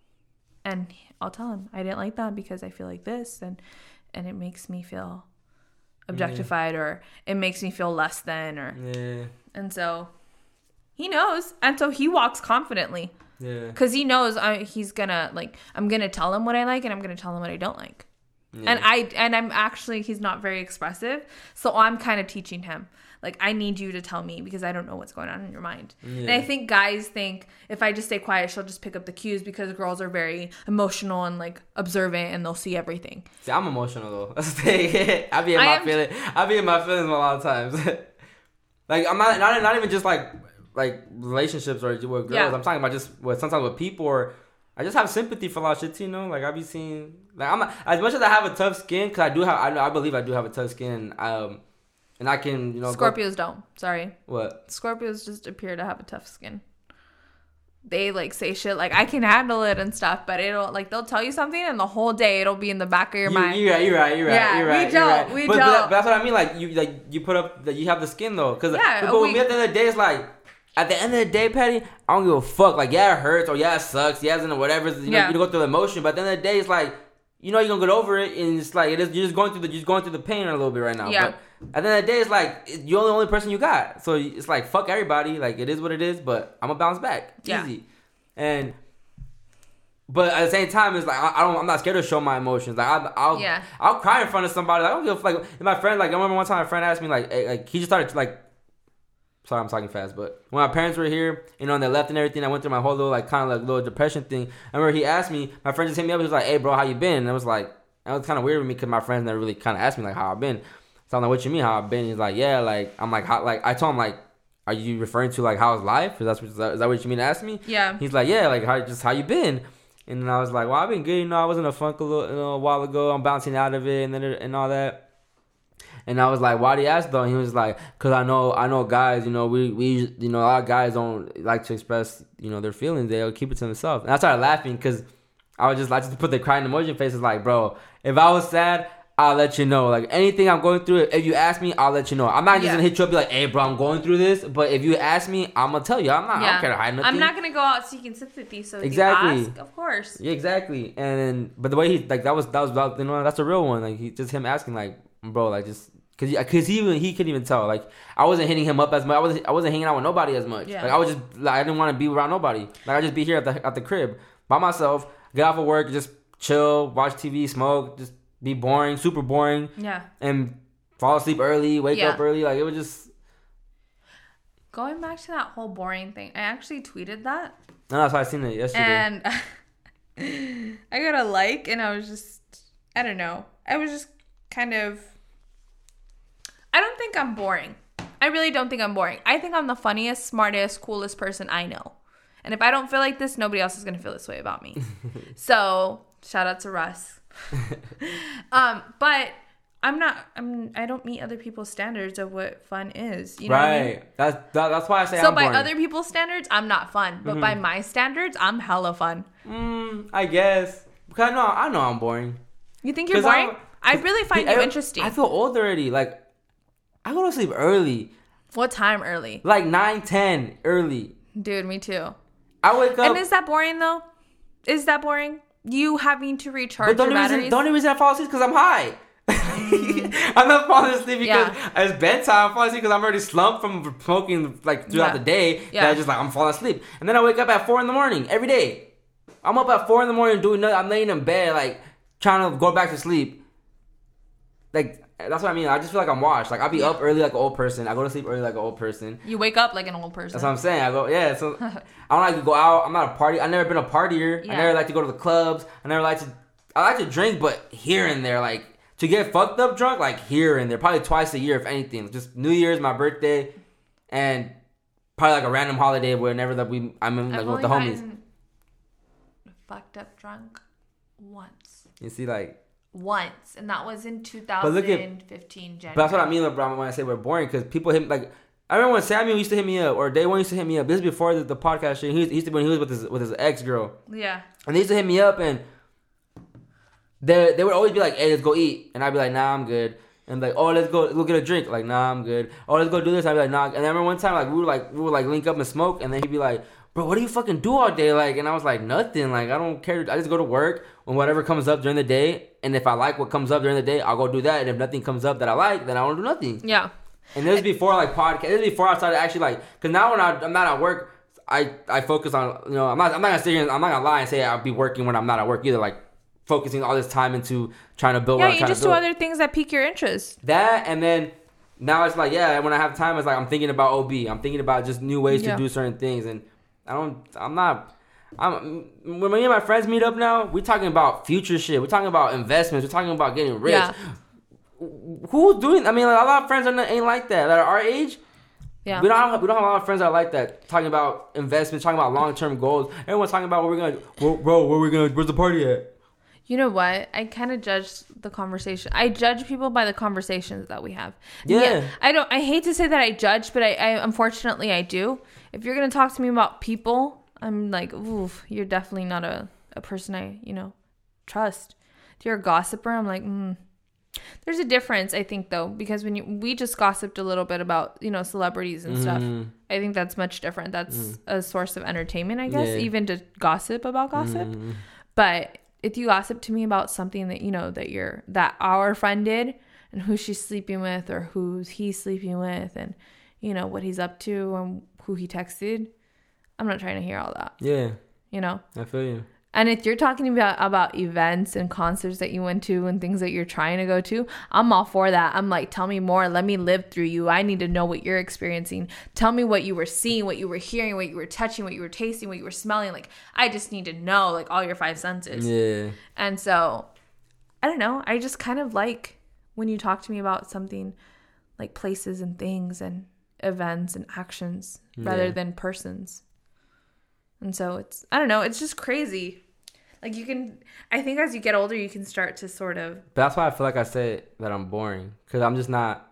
and i'll tell him i didn't like that because i feel like this and and it makes me feel objectified or it makes me feel less than or Yeah. and so he knows and so he walks confidently Yeah. because he knows I, he's gonna like I'm gonna tell him what I like and I'm gonna tell him what I don't like. Yeah. And I and I'm actually he's not very expressive, so I'm kind of teaching him. Like I need you to tell me because I don't know what's going on in your mind. And I think guys think if I just stay quiet, she'll just pick up the cues because girls are very emotional and like observant and they'll see everything. See, I'm emotional though. I be in my am- feeling. I be in my feelings a lot of times. like I'm not, not not even just like like relationships or with girls. Yeah. I'm talking about just with sometimes with people or I just have sympathy for a lot of shit. too, You know, like I be seeing like I'm not, as much as I have a tough skin because I do have I know I believe I do have a tough skin. Um, and I can you know go- Scorpios don't. Sorry. what Scorpios just appear to have a tough skin. They like say shit like I can handle it and stuff, but it'll like they'll tell you something and the whole day it'll be in the back of your you, mind. You're right. You're right. You're right. Yeah, you're we right. you're joke, right. we but, but, that- but that's what I mean. Like you, like you put up that you have the skin though. Because Yeah, but with we- me at the end of the day, it's like at the end of the day, Patty, I don't give a fuck. Like yeah, it hurts or yeah, it sucks. Yeah, it's whatever. You know, Yeah. you go through the emotion, but at the end of the day, it's like you know you're gonna get over it, and it's like it is. You're just going through the you're just going through the pain a little bit right now. Yeah. But at the end of the day, it's like you're the only person you got. So it's like fuck everybody. Like it is what it is. But I'm gonna bounce back. Yeah. Easy. And. But at the same time, it's like I, I don't. I'm not scared to show my emotions. Like I, I'll, Yeah. I'll cry in front of somebody. Like, I don't give a fuck. And my friend, like I remember one time, my friend asked me, like, hey, like he just started like. Sorry, I'm talking fast, but when my parents were here, you know, and they left and everything, I went through my whole little like kind of like little depression thing. I remember he asked me, my friend just hit me up. He was like, "Hey, bro, how you been?" And I was like, that was kind of weird with me because my friends never really kind of asked me like how I've been. So I'm like, "What you mean how I've been?" He's like, "Yeah, like I'm like how like I told him like." Are you referring to like how's life? Is that, is that, is that what you mean to ask me? Yeah. He's like, yeah, like how just how you been? And then I was like, well, I've been good. You know, I was in a funk a little, you know, a while ago. I'm bouncing out of it, and then it- and all that. And I was like, why do you ask though? And he was like, cause I know, I know guys. You know, we we you know, a lot of guys don't like to express you know their feelings. They'll keep it to themselves. And I started laughing because I was just like just to put the crying emoji face. Is like, bro, if I was sad. I'll let you know. Like anything I'm going through, if you ask me, I'll let you know. I'm not just Yeah. gonna hit you up be like, "Hey, bro, I'm going through this." But if you ask me, I'm gonna tell you. I'm not. I don't care to hide nothing. I'm not gonna go out seeking sympathy. So Exactly. if you ask, of course. Yeah, exactly. And but the way he like that was that was about you know that's a real one. Like he just him asking like, bro, like just cause, cause he even he couldn't even tell. Like I wasn't hitting him up as much. I was I wasn't hanging out with nobody as much. Yeah. Like I was just like I didn't want to be around nobody. Like I just be here at the at the crib by myself. Get off of work, just chill, watch TV, smoke, just be boring, super boring, Yeah. and fall asleep early, wake Yeah. up early. Like it was just. Going back to that whole boring thing, I actually tweeted that. No, that's why I seen it yesterday. and I got a like, and I was just, I don't know. I was just kind of. I don't think I'm boring. I really don't think I'm boring. I think I'm the funniest, smartest, coolest person I know. And if I don't feel like this, nobody else is gonna feel this way about me. so shout out to Russ. um, but I'm not. I'm. I don't meet other people's standards of what fun is. You know what I mean? right. That's that, that's why I say So I'm by boring. other people's standards, I'm not fun. But by my standards, I'm hella fun. Mm, I guess. Because I know I know I'm boring. You think you're boring? I really find you interesting. I feel old already. Like I go to sleep early, what time early? like 9, 10 early. Dude, me too. I wake up. And is that boring though? Is that boring? You having to recharge but the your only reason, batteries? the only reason I fall asleep is because I'm high. I'm not falling asleep because Yeah. it's bedtime. I'm falling asleep because I'm already slumped from smoking like throughout Yeah. the day. Yeah. That I just like I'm falling asleep, and then I wake up at four in the morning every day. I'm up at four in the morning doing nothing. I'm laying in bed like trying to go back to sleep. Like that's what I mean. I just feel like I'm washed. Like I'll be up early like an old person. I go to sleep early like an old person. you wake up like an old person. That's what I'm saying. I go, yeah. So I don't like to go out. I'm not a party. I've never been a partier. Yeah. I never like to go to the clubs. I never like to. I like to drink, but here and there, like to get fucked up drunk, like here and there, probably twice a year, if anything. Just New Year's, my birthday, and probably like a random holiday whenever that we I'm in like with the homies. fucked up drunk once. You see, like, Once, and that was in look at- 2015 January. but that's what I mean when I say we're boring because people hit like. I remember when Samuel used to hit me up, or Day One used to hit me up. This is before the, the podcast shit. He, used- he used to when he was with his with his ex girl. Yeah. And they used to hit me up and they they would always be like, "Hey, let's go eat," and I'd be like, "Nah, I'm good." And like, "Oh, let's go, go get a drink." Like, "Nah, I'm good." "Oh, let's go do this." I'd be like, "Nah." And I remember one time like we would like we would like link up and smoke, and then he'd be like, "Bro, what do you fucking do all day?" Like, and I was like, "Nothing. Like, I don't care. I just go to work when whatever comes up during the day, and if I like what comes up during the day, I'll go do that. And if nothing comes up that I like, then I won't do nothing." Yeah. And this is before like podcast. This is before I started actually like, cause now when I, I'm not at work, I I focus on you know I'm not I'm not gonna sit here and, I'm not gonna lie and say I'll be working when I'm not at work either. Like focusing all this time into trying to build. Yeah, you just to do other things that pique your interest. that and then now it's like yeah when i have time it's like i'm thinking about ob i'm thinking about just new ways Yeah. to do certain things and i don't i'm not i'm when me and my friends meet up now we're talking about future shit we're talking about investments we're talking about getting rich Yeah. who's doing i mean like, a lot of friends are not, ain't like that that are our age Yeah. we don't have we don't have a lot of friends that are like that talking about investments talking about long-term goals everyone's talking about what we're gonna well, bro where we gonna where's the party at You know what? I kind of judge the conversation. I judge people by the conversations that we have. Yeah. I don't. I hate to say that I judge, but I, I unfortunately I do. If you're gonna talk to me about people, I'm like, oof, you're definitely not a a person I you know trust. If you're a gossiper, I'm like, mm. There's a difference, I think, though, because when you we just gossiped a little bit about you know celebrities and stuff. Mhm. I think that's much different. That's a source of entertainment, I guess, Yeah. even to gossip about gossip. Mhm. But if you gossip to me about something that you know that you're that our friend did and who she's sleeping with or who's he's sleeping with and you know what he's up to and who he texted, I'm not trying to hear all that. yeah You know. i feel you And if you're talking about about events and concerts that you went to and things that you're trying to go to, I'm all for that. I'm like, tell me more. Let me live through you. I need to know what you're experiencing. Tell me what you were seeing, what you were hearing, what you were touching, what you were tasting, what you were smelling. Like, I just need to know, like, all your five senses. yeah And so, I don't know. I just kind of like when you talk to me about something like places and things and events and actions rather Yeah. than persons. And so it's, I don't know, it's just crazy. Like you can, I think as you get older, you can start to sort of, But that's why I feel like I said that I'm boring because I'm just not.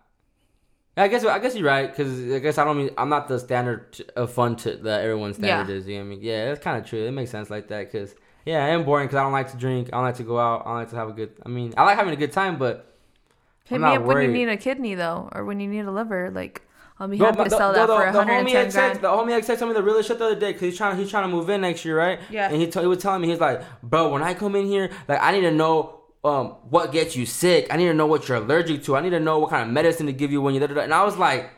I guess I guess you're right because I guess I don't mean I'm not the standard of fun to that everyone's standard Yeah. is. You know what I mean? Yeah, that's kind of true. It makes sense like that because yeah, I am boring because I don't like to drink. I don't like to go out. I don't like to have a good. I mean, I like having a good time, but hit me up when you need a kidney though, or when you need a liver. Like, I'll be happy to sell the, that the, for the, homie 110 XX, grand. the homie XX told me the realest shit the other day because he's trying he's trying to move in next year, right? Yeah. And he, t- he was telling me he's like, bro, when I come in here, like I need to know um what gets you sick. I need to know what you're allergic to. I need to know what kind of medicine to give you when you. da-da-da." And I was like,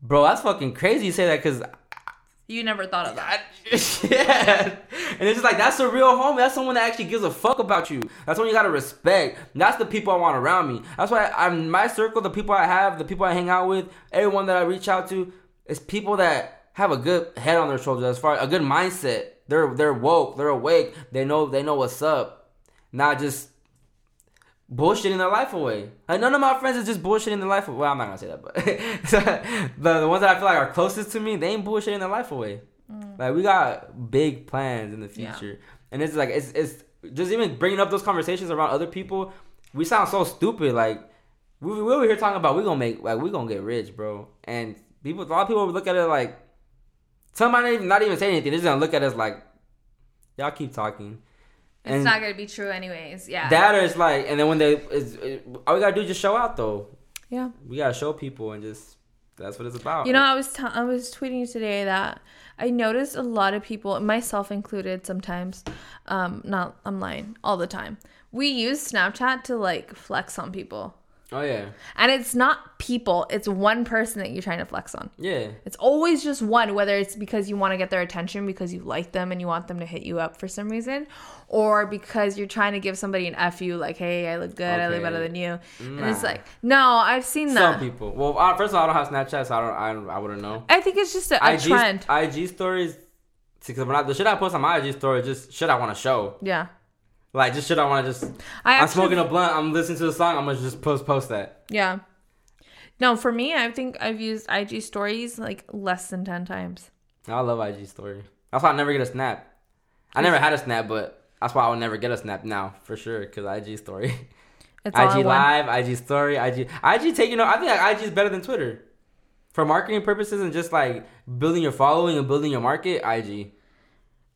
bro, that's fucking crazy. You say that because. You never thought of that. yeah, and it's just like that's a real homie. That's someone that actually gives a fuck about you. That's someone you gotta respect. That's the people I want around me. That's why I'm my circle, the people I have, the people I hang out with, everyone that I reach out to, is people that have a good head on their shoulders as far a good mindset. They're they're woke, they're awake. They know they know what's up, not just bullshitting their life away. Like none of my friends is just bullshitting their life away. Well, I'm not gonna say that, but the, the ones that I feel like are closest to me, they ain't bullshitting their life away. Mm. Like we got big plans in the Yeah. future, and it's like it's it's just even bringing up those conversations around other people. We sound so stupid. Like we we here talking about we gonna make like we gonna get rich, bro. And people, a lot of people look at it like somebody not even, not even say anything. They're just gonna look at us like y'all keep talking. It's not going to be true anyways. Yeah. That or it's like, and then when they, it, all we gotta do is just show out though. yeah. We gotta show people and just that's what it's about. You know, I was t- I was tweeting today that I noticed a lot of people, myself included, sometimes, um, not I'm lying, all the time. We use Snapchat to like flex on people, Oh yeah, and it's not people; it's one person that you're trying to flex on. yeah, It's always just one, whether it's because you want to get their attention because you like them and you want them to hit you up for some reason, or because you're trying to give somebody an fu, like, "Hey, I look good, I look better than you," and it's like, no, I've seen that. some people. Well, uh, first of all, I don't have Snapchat, so I don't, I, don't, I wouldn't know. I think it's just a, a IG, trend. IG stories. Because when I, the shit I post on my IG story, is just shit I want to show. Yeah, Like just shit I want to just. I I'm smoking a blunt. I'm listening to the song. I'm gonna just post post that. Yeah. No, for me, I think I've used IG stories like less than 10 times. I love IG story. That's why I never get a snap. I never had a snap, but that's why I would never get a snap now for sure. Cause IG story, It's IG live, IG story, IG IG take. You know, I think like, IG is better than Twitter for marketing purposes and just like building your following and building your market. IG.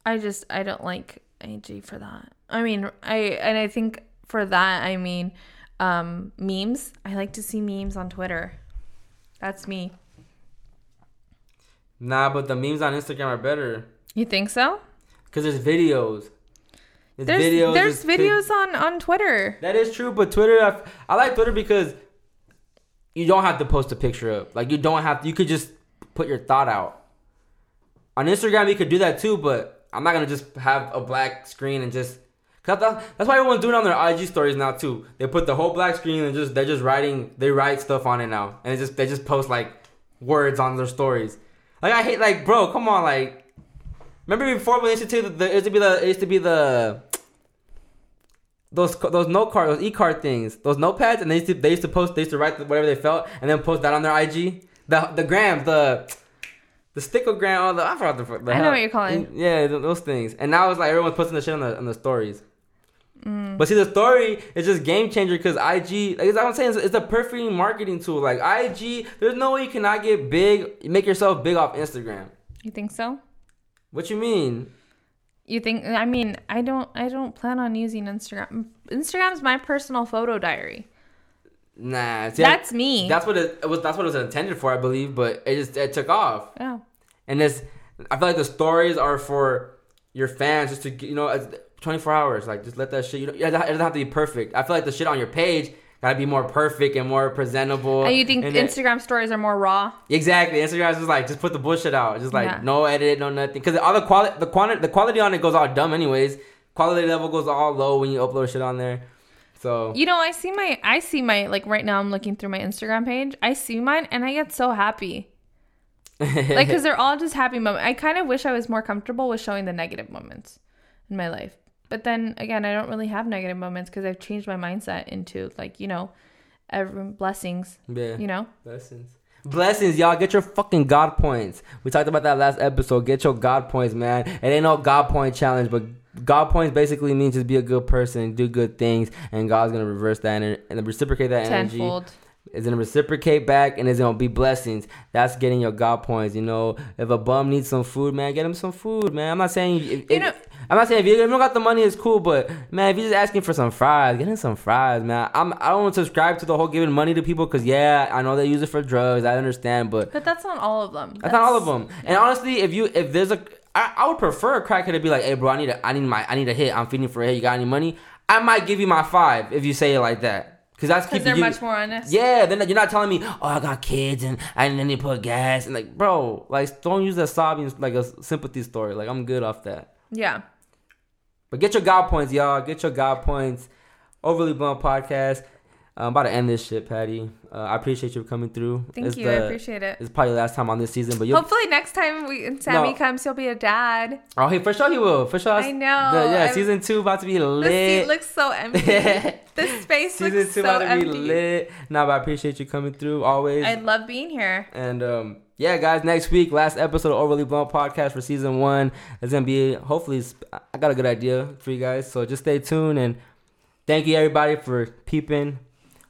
I just, I don't like IG for that. I mean, I, and I think for that, I mean, um, memes. I like to see memes on Twitter. That's me. Nah, but the memes on Instagram are better You think so? because there's videos. There's, There's, videos. there's videos on, on Twitter. That is true, but Twitter, I, I like Twitter because you don't have to post a picture up. Like you don't have. You could just put your thought out. on Instagram you could do that too, but I'm not gonna just have a black screen and just. Cause that's, that's why everyone's doing it on their IG stories now too. They put the whole black screen and just they're just writing they write stuff on it now, and it just they just post like words on their stories. Like I hate like bro, come on like. Remember before when they used to the it used to be the it used to be the those those note card those e card things those notepads and they used to they used to post they used to write whatever they felt and then post that on their IG the the grams the the stickogram all the I forgot the, the I know hell. what you're calling. yeah those things and now it's like everyone's posting the shit on the on the stories. Mm. But see, the story is just game changer because IG, like I'm saying, it's, it's a perfect marketing tool. Like IG, there's no way you cannot get big, make yourself big off Instagram. You think so? What you mean? You think? I mean, I don't. I don't plan on using Instagram. Instagram's my personal photo diary. Nah, see, That's me. That's what it, it was. That's what it was intended for, I believe. But it just it took off. yeah. And this, I feel like the stories are for your fans, just to you know, 24 hours. Like just let that shit. You know, it doesn't have to be perfect. I feel like the shit on your page gotta be more perfect and more presentable. And you think and it- Instagram stories are more raw? Exactly. Instagram's just like just put the bullshit out. Just like Yeah. no edit, no nothing. Because all the quality, the quantity, the quality on it goes all dumb anyways. Quality level goes all low when you upload shit on there. So You know, I see my. I see my. Like right now, I'm looking through my Instagram page. I see mine, and I get so happy. Like, because they're all just happy moments. I kind of wish I was more comfortable with showing the negative moments in my life. But then again, I don't really have negative moments because I've changed my mindset into like you know, every blessings. yeah. You know. Blessings. Blessings, y'all. Get your fucking God points. We talked about that last episode. Get your God points, man. It ain't no God point challenge, but God points basically means just be a good person, do good things, and God's gonna reverse that and, and reciprocate that energy. Tenfold. It's gonna reciprocate back and it's gonna be blessings. That's getting your God points. You know, if a bum needs some food, man, get him some food, man. I'm not saying if, You know- I'm not saying if you don't got the money, it's cool, but man, if you're just asking for some fries, get him some fries, man. I'm I don't subscribe to the whole giving money to people because yeah, I know they use it for drugs. I understand, but But that's not all of them. that's not all of them. And honestly, if you if there's a I, I would prefer a crackhead to be like, hey bro, I need a I need my I need a hit. I'm feeding for a hit. You got any money? I might give you my five if you say it like that. Cause that's because they're you- much more honest. yeah, then you're not telling me, oh, I got kids and I need to put gas and like, bro, like don't use that sobbing like a sympathy story. Like I'm good off that. Yeah. But get your God points, y'all. Get your God points. Overly blunt podcast. I'm about to end this shit, Patty. Uh, I appreciate you coming through. Thank It's you. I appreciate it. It's probably the last time on this season, but you'll. Hopefully next time we and Sammy No. comes, he'll be a dad. Oh, hey, for sure he will. For sure. I know. The- yeah, I'm- season two about to be lit. The seat looks so empty. this space season looks two so about to be lit. No, but I appreciate you coming through always. I love being here. And um, yeah, guys, next week, last episode of Overly Blunt podcast for season one. It's gonna be hopefully. I got a good idea for you guys, so just stay tuned and thank you everybody for peeping.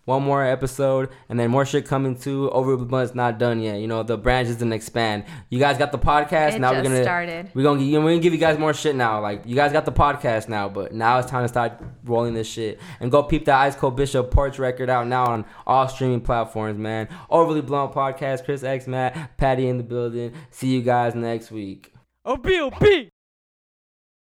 One more episode, and then more shit coming too. Overly Blunt's not done yet. You know the branch is gonna expand. You guys got the podcast It now. just we're gonna started. we're gonna we're gonna give you guys more shit now. Like you guys got the podcast now, but now it's time to start rolling this shit and go peep that Ice Cold Bishop Porch record out now on all streaming platforms, man. Overly Blunt podcast, Chris X, Matt, Patty in the building. See you guys next week. Oh, B.O.B.